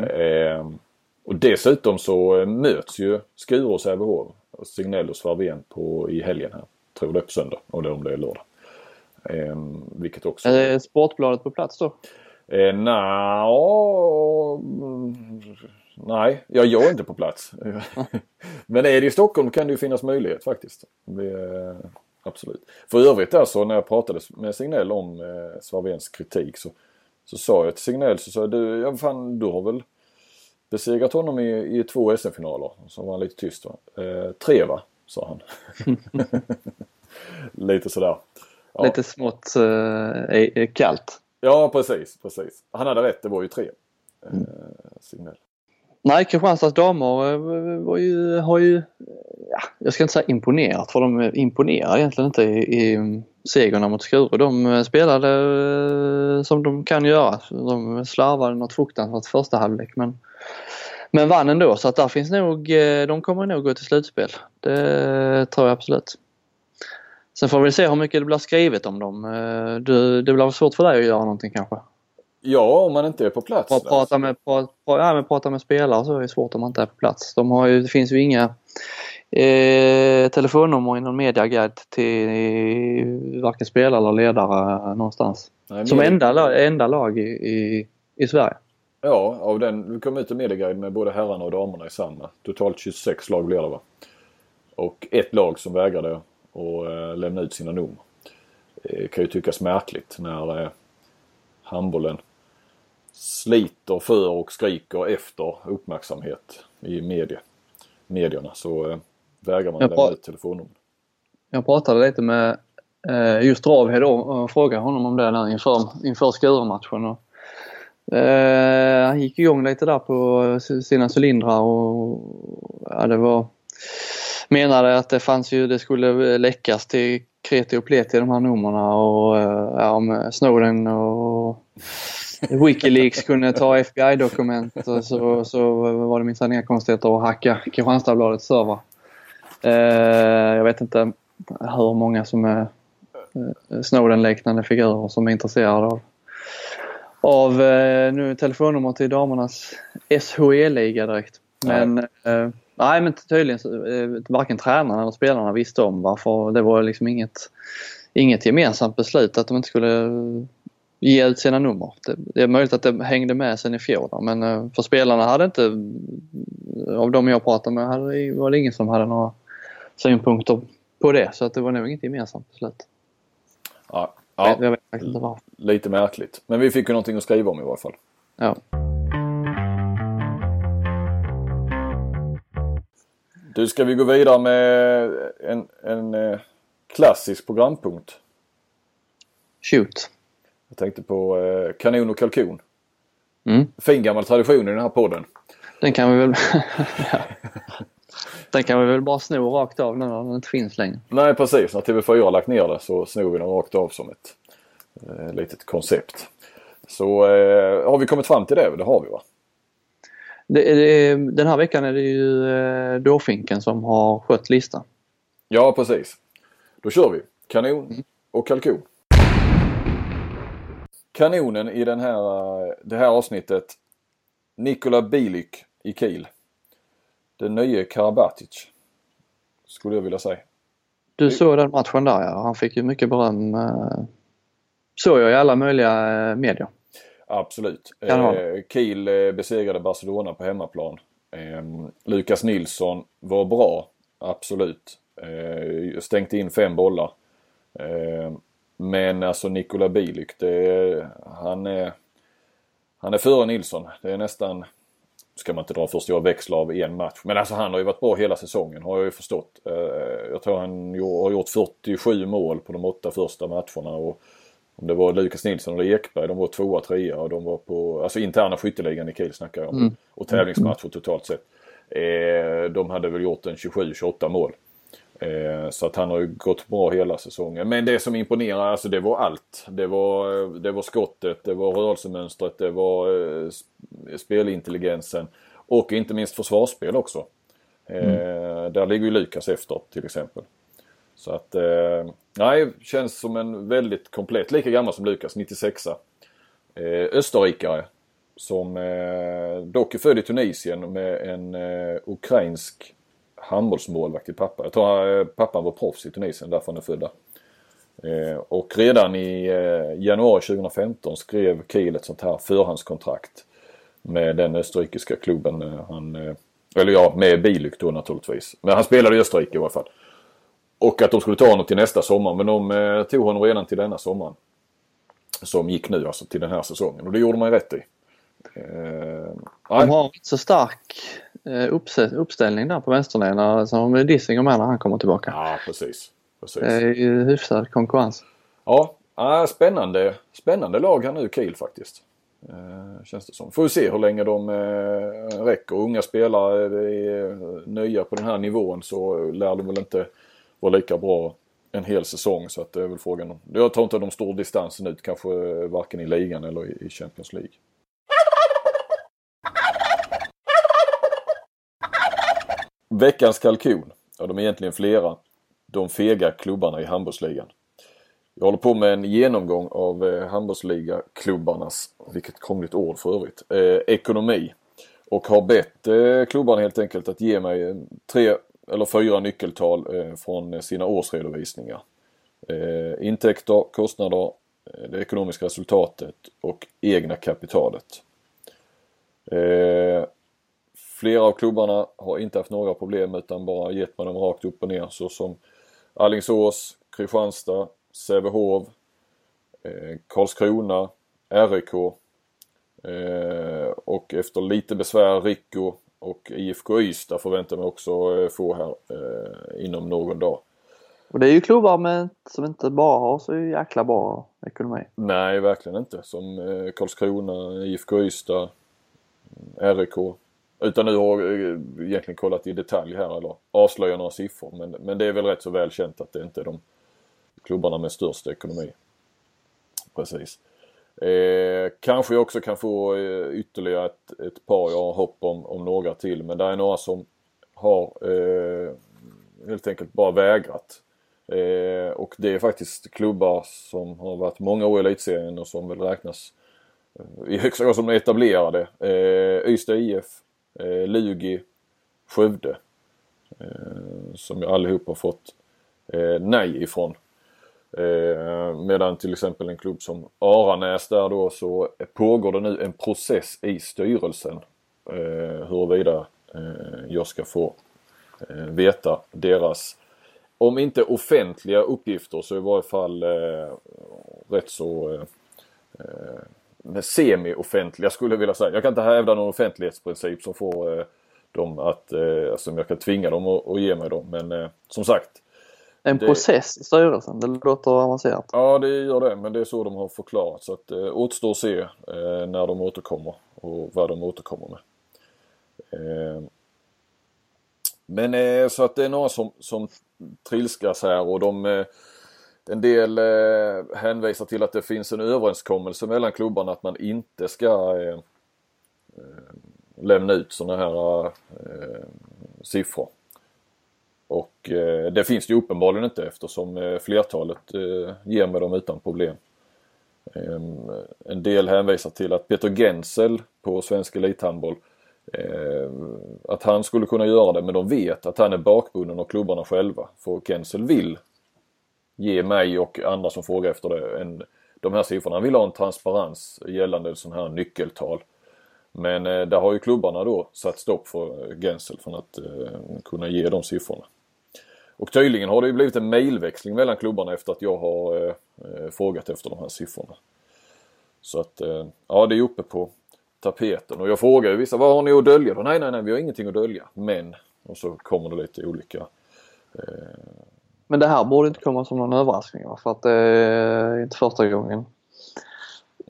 Eh, och dessutom så möts ju Skuru och Sävehof, och Signell och Svarven på, i helgen här. Tror det är på söndag, eller om det är lördag. Eh, vilket också... Är Sportbladet på plats då? Eh, nja, mm, nej, ja, jag är inte på plats. Men är det i Stockholm kan det ju finnas möjlighet faktiskt. Det, eh, absolut. För övrigt där så när jag pratade med Signell om eh, Svarvens kritik så, så sa jag till Signell så sa jag, du, ja, fan, du har väl besegrat honom i, i två SM-finaler. Så var han lite tyst va. Eh, tre va? Sa han. lite sådär. Ja. Lite smått eh, eh, kallt. Ja precis, precis. Han hade rätt, det var ju tre. Eh, Signell. Nej, Kristianstads damer eh, ju, har ju, ja, jag ska inte säga imponerat för de imponerar egentligen inte i, i segrarna mot Skuru. De eh, spelade eh, som de kan göra. De slarvade något fruktansvärt första halvlek men Men vann ändå så att där finns nog, eh, de kommer nog gå till slutspel. Det tror jag absolut. Sen får vi se hur mycket det blir skrivet om dem. Eh, Du, det blir svårt för dig att göra någonting kanske. Ja, om man inte är på plats. Bara prata med, pra, ja, men prata med spelare så är det svårt om man inte är på plats. De har ju, det finns ju inga eh, telefonnummer i någon mediaguide till varken spelare eller ledare någonstans. Nej, Som med- enda, enda lag i, i, i Sverige. Ja, av den. Vi kom ut en medieguide med både herrarna och damerna i samma. Totalt 26 lag blir det va? Och ett lag som vägrade att eh, lämna ut sina nummer. Det kan ju tyckas märkligt när eh, handbollen sliter för och skriker efter uppmärksamhet i media, medierna. Så eh, vägrar man lämna ut telefonnummer. Jag pratade lite med eh, just Ravhed och frågade honom om det där inför, inför Skuru-matchen. Och, eh, han gick igång lite där på sina cylindrar och ja, det var menade att det fanns ju, det skulle läckas till kreti och pleti de här numren och eh, ja, om Snowden och Wikileaks kunde ta FBI-dokument och så, så var det minsann inga konstigheter att hacka Kristianstadsbladets server. Eh, jag vet inte hur många som är eh, Snowden-liknande figurer som är intresserade av, av eh, nu telefonnummer till damernas SHE-liga direkt. Men eh, nej men tydligen eh, varken tränarna eller spelarna visste om varför. Det var liksom inget, inget gemensamt beslut att de inte skulle ge ut sina nummer. Det, det är möjligt att det hängde med sen i fjol men för spelarna hade inte, av de jag pratade med, hade, var det ingen som hade några synpunkter på det. Så att det var nog inget gemensamt beslut. Ja, ja, jag vet faktiskt inte varför. lite märkligt. Men vi fick ju någonting att skriva om i varje fall. Ja. Du, ska vi gå vidare med en, en eh, klassisk programpunkt? Shoot. Jag tänkte på eh, kanon och kalkon. Mm. Fin gammal tradition i den här podden. Den kan vi väl... Den kan vi väl bara sno rakt av nu när den inte finns längre. Nej precis, när TV4 har lagt ner det så snor vi den rakt av som ett eh, litet koncept. Så eh, har vi kommit fram till det? Det har vi va? Det, det, den här veckan är det ju eh, Dåfinken som har skött listan. Ja precis. Då kör vi. Kanon och kalkon. Kanonen i den här, eh, det här avsnittet. Nikola Bilic i Kiel. Den nye Karabatic. Skulle jag vilja säga. Du såg den matchen där ja. Han fick ju mycket beröm. Eh, såg jag i alla möjliga eh, medier. Absolut. Eh, Kiel eh, besegrade Barcelona på hemmaplan. Eh, Lukas Nilsson var bra. Absolut. Eh, stängt in fem bollar. Eh, men alltså Nikola Bilic, det, han, är, han är före Nilsson. Det är nästan, ska man inte dra för stora växlar av en match. Men alltså han har ju varit bra hela säsongen har jag ju förstått. Eh, jag tror han har gjort 47 mål på de åtta första matcherna. Och om det var Lukas Nilsson eller Ekberg, de var tvåa, trea och de var på, alltså interna skytteligan i Kiel snackar jag om. Mm. Och tävlingsmatcher totalt sett. Eh, de hade väl gjort en 27-28 mål. Eh, så att han har ju gått bra hela säsongen. Men det som imponerar, alltså det var allt. Det var, det var skottet, det var rörelsemönstret, det var eh, sp- spelintelligensen och inte minst försvarsspel också. Eh, Där ligger ju Lukas efter till exempel. Så att, eh, nej, känns som en väldigt komplett, lika gammal som Lukas, 96 eh, Österrikare. Som eh, dock är född i Tunisien med en eh, ukrainsk handbollsmålvakt till pappa. Jag tror eh, pappan var proffs i Tunisien, därför han är född där. Eh, och redan i eh, januari 2015 skrev Kiel ett sånt här förhandskontrakt med den österrikiska klubben. Han, eller ja, med Bilic då naturligtvis. Men han spelade i Österrike i alla fall. Och att de skulle ta honom till nästa sommar. Men de tog honom redan till denna sommaren. Som gick nu alltså till den här säsongen. Och det gjorde man ju rätt i. Eh. De har inte så stark uppställning där på vänsterleden som med Dissinger med när han kommer tillbaka. Ja, precis. precis. Det är ju hyfsad konkurrens. Ja, spännande, spännande lag här nu Kiel faktiskt. Eh, känns det som. Får vi se hur länge de eh, räcker. Unga spelare är nya på den här nivån så lär de väl inte vara lika bra en hel säsong. Så att det är väl frågan. Jag tror inte att de står distansen ut kanske eh, varken i ligan eller i Champions League. Veckans kalkon. Ja, de är egentligen flera. De fega klubbarna i handbollsligan. Jag håller på med en genomgång av eh, handbollsligaklubbarnas, vilket krångligt ord för övrigt, eh, ekonomi. Och har bett eh, klubbarna helt enkelt att ge mig eh, tre eller fyra nyckeltal eh, från sina årsredovisningar. Eh, intäkter, kostnader, eh, det ekonomiska resultatet och egna kapitalet. Eh, Flera av klubbarna har inte haft några problem utan bara gett mig dem rakt upp och ner såsom Allingsås, Kristianstad, Sävehof, eh, Karlskrona, RIK eh, och efter lite besvär Rico och IFK Ystad förväntar mig också eh, få här inom någon dag. Och det är ju klubbar med, som inte bara har så jäkla bra ekonomi. Nej, verkligen inte. Som Karlskrona, IFK Ystad, RIK. Utan nu har jag egentligen kollat i detalj här eller avslöjar några siffror. Men, men det är väl rätt så väl känt att det inte är de klubbarna med störst ekonomi. Precis. Eh, kanske jag också kan få eh, ytterligare ett, ett par. Jag har hopp om, om några till. Men det är några som har eh, helt enkelt bara vägrat. Eh, och det är faktiskt klubbar som har varit många år i elitserien och som väl räknas eh, i högsta grad som etablerade. Eh, Ystad IF, eh, Lugi, Skövde. Eh, som ju allihop har fått eh, nej ifrån. Eh, medan till exempel en klubb som Aranäs där då så pågår det nu en process i styrelsen eh, huruvida eh, jag ska få eh, veta deras, om inte offentliga uppgifter så i varje fall eh, rätt så eh, eh, eh, semi-offentliga skulle jag vilja säga. Jag kan inte hävda någon offentlighetsprincip som får eh, dem att, eh, som jag kan tvinga dem att, att ge mig dem. Men eh, som sagt En Det- process i styrelsen, det låter avancerat. Ja det gör det men det är så de har förklarat så att eh, återstår att se eh, när de återkommer och vad de återkommer med. Eh, men eh, så att det är några som, som trilskas här och de eh, en del eh, hänvisar till att det finns en överenskommelse mellan klubbarna att man inte ska eh, eh lämna ut sådana här eh, siffror. Och eh, det finns det ju uppenbarligen inte eftersom eh, flertalet eh, ger mig dem utan problem. Ehm, en del hänvisar till att Peter Gensel på Svensk Elithandboll eh, att han skulle kunna göra det men de vet att han är bakbunden av klubbarna själva. För Gensel vill ge mig och andra som frågar efter det en, de här siffrorna. Han vill ha en transparens gällande sådana här nyckeltal. Men eh, där har ju klubbarna då satt stopp för eh, Gensel från att eh, kunna ge de siffrorna. Och tydligen har det ju blivit en mailväxling mellan klubbarna efter att jag har eh, eh, frågat efter de här siffrorna. Så att eh, ja det är uppe på tapeten och jag frågar ju vissa vad har ni att dölja då? Nej nej nej vi har ingenting att dölja. Men och så kommer det lite olika. Eh, men det här borde inte komma som någon överraskning va? För att det är inte första gången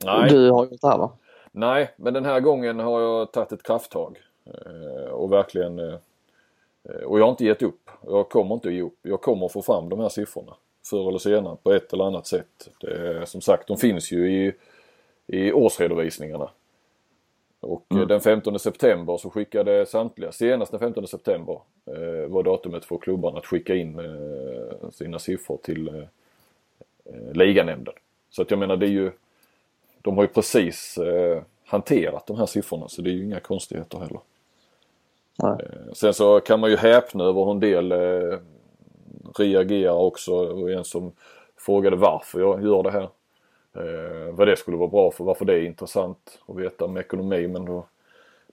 Nej. du har gjort det här va? Nej, men den här gången har jag tagit ett krafttag. Eh, och verkligen... Eh, och jag har inte gett upp. Jag kommer inte att ge upp. Jag kommer att få fram de här siffrorna. Förr eller senare på ett eller annat sätt. Det, som sagt, de finns ju i, i årsredovisningarna. Och eh, den 15 september så skickade samtliga, senast den 15 september eh, var datumet för klubbarna att skicka in eh, sina siffror till eh, eh, liganämnden. Så att jag menar det är ju de har ju precis eh, hanterat de här siffrorna så det är ju inga konstigheter heller. Eh, sen så kan man ju häpna över hur en del eh, reagerar också. Och en som frågade varför jag gör det här. Eh, vad det skulle vara bra för, varför det är intressant att veta med ekonomi. Men då,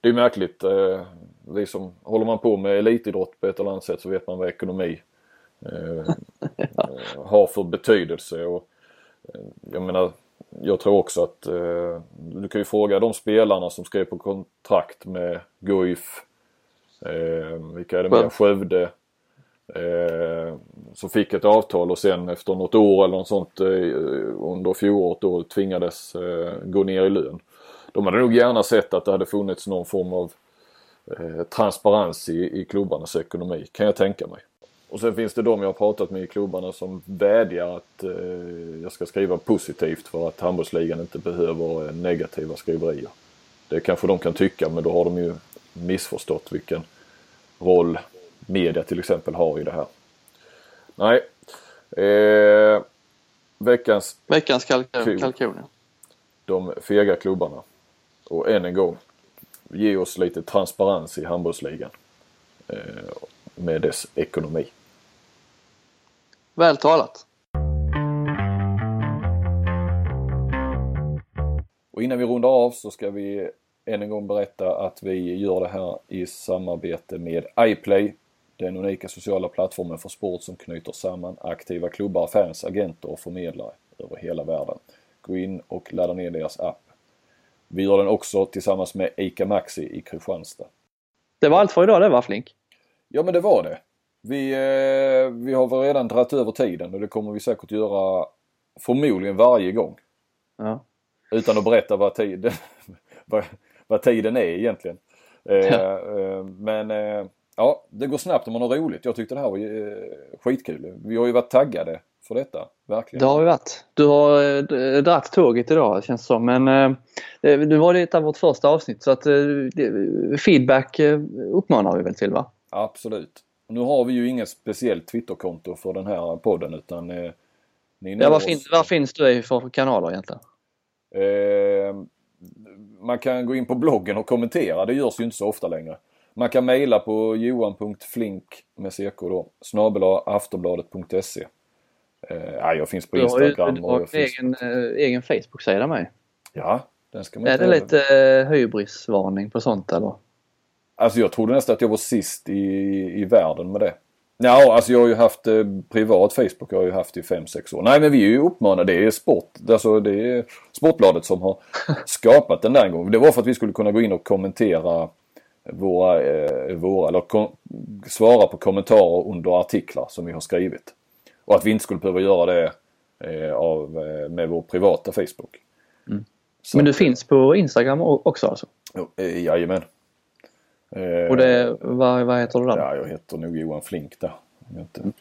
det är märkligt. Eh, vi som håller man på med elitidrott på ett eller annat sätt så vet man vad ekonomi eh, eh, har för betydelse. Och, eh, jag menar, jag tror också att eh, du kan ju fråga de spelarna som skrev på kontrakt med Guif. Eh, vilka är det mer? Skövde. Eh, som fick ett avtal och sen efter något år eller något sånt eh, under fjolåret då tvingades eh, gå ner i lön. De hade nog gärna sett att det hade funnits någon form av eh, transparens i, i klubbarnas ekonomi kan jag tänka mig. Och sen finns det de jag har pratat med i klubbarna som vädjar att eh, jag ska skriva positivt för att handbollsligan inte behöver eh, negativa skriverier. Det kanske de kan tycka men då har de ju missförstått vilken roll media till exempel har i det här. Nej. Eh, veckans Veckans kalkon. Kalkon ja. de fega klubbarna. Och än en gång, ge oss lite transparens i handbollsligan. Eh, med dess ekonomi. Väl talat. Och innan vi rundar av så ska vi än en gång berätta att vi gör det här i samarbete med iPlay. Den unika sociala plattformen för sport som knyter samman aktiva klubbar, fans, agenter och förmedlare över hela världen. Gå in och ladda ner deras app. Vi gör den också tillsammans med ICA Maxi i Kristianstad. Det var allt för idag det var Flink. Ja men det var det. Vi, eh, vi har redan dragit över tiden och det kommer vi säkert göra förmodligen varje gång. Ja. Utan att berätta vad tiden, vad, vad tiden är egentligen. Eh, Ja. eh, men eh, ja, det går snabbt om man har roligt. Jag tyckte det här var eh, skitkul. Vi har ju varit taggade för detta. Verkligen. Det har vi varit. Du har eh, d- dratt tåget idag känns det som. Men eh, nu var det vårt första avsnitt så att eh, feedback eh, uppmanar vi väl till va? Absolut. Nu har vi ju inget speciellt Twitterkonto för den här podden utan eh, ni Ja, vad, oss- fin, vad finns du i för kanaler egentligen? Man kan gå in på bloggen och kommentera. Det görs ju inte så ofta längre. Man kan mejla på johan.flink med ck då snabel aftonbladet.se. Eh, ja, jag finns på Du har Instagram. du och har jag en finns... egen, eh, egen Facebook-sida med. Ja, den ska man Är det heller- lite eh, hybrisvarning på sånt eller? Alltså jag trodde nästan att jag var sist i, i världen med det. Ja, alltså jag har ju haft eh, privat Facebook, jag har ju haft i 5-6 år. Nej men vi är ju uppmanade, det är sport, alltså det är Sportbladet som har skapat den där en gång. Det var för att vi skulle kunna gå in och kommentera våra, eh, våra eller kom, svara på kommentarer under artiklar som vi har skrivit. Och att vi inte skulle behöva göra det eh, av, eh, med vår privata Facebook. Så Men du finns på Instagram också alltså? eh, Jajamän. Eh, Och det, vad, vad heter du där? Ja, jag heter nog Johan Flink där. Om jag inte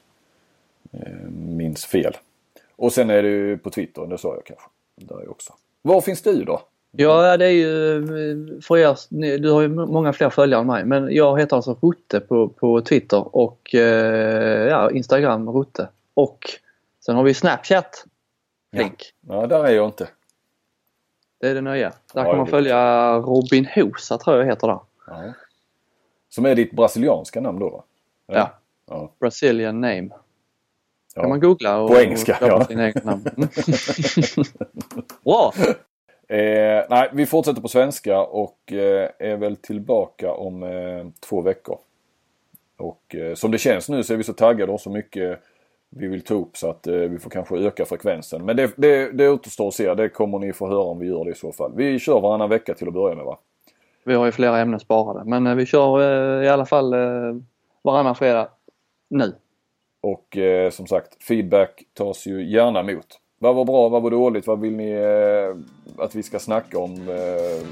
eh, minns fel. Och sen är ju på Twitter, det sa jag kanske. Där är också. Var finns du då? Ja, det är ju för er, du har ju många fler följare än mig, men jag heter alltså Rutte på, på Twitter och eh, ja, Instagram Rutte. Och sen har vi Snapchat. Link. Ja, där är jag inte. Det är det nya. Där Ja, kan man följa Robin Hosa tror jag heter där. Ja. Som är ditt brasilianska namn då? va? Ja. ja. Brazilian name. Ja. Kan man googla och, På engelska, och ja. sin egen namn. Bra! Eh, nej, vi fortsätter på svenska och eh, är väl tillbaka om eh, två veckor. Och eh, som det känns nu så är vi så taggade och så mycket vi vill ta upp så att eh, vi får kanske öka frekvensen. Men det, det, det återstår att se. Det kommer ni få höra om vi gör det i så fall. Vi kör varannan vecka till att börja med va? Vi har ju flera ämnen sparade men eh, vi kör i alla fall varannan fredag nu. Och som sagt, feedback tas ju gärna emot. Vad var bra, vad var dåligt, vad vill ni eh, att vi ska snacka om? Eh,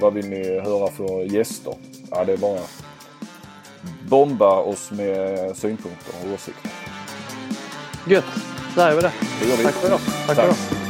vad vill ni höra för gäster? Ja, det är bara bomba oss med synpunkter och åsikter. Gött! Där är vi det. Det gör vi. Tack för idag. Tack för Tack. idag.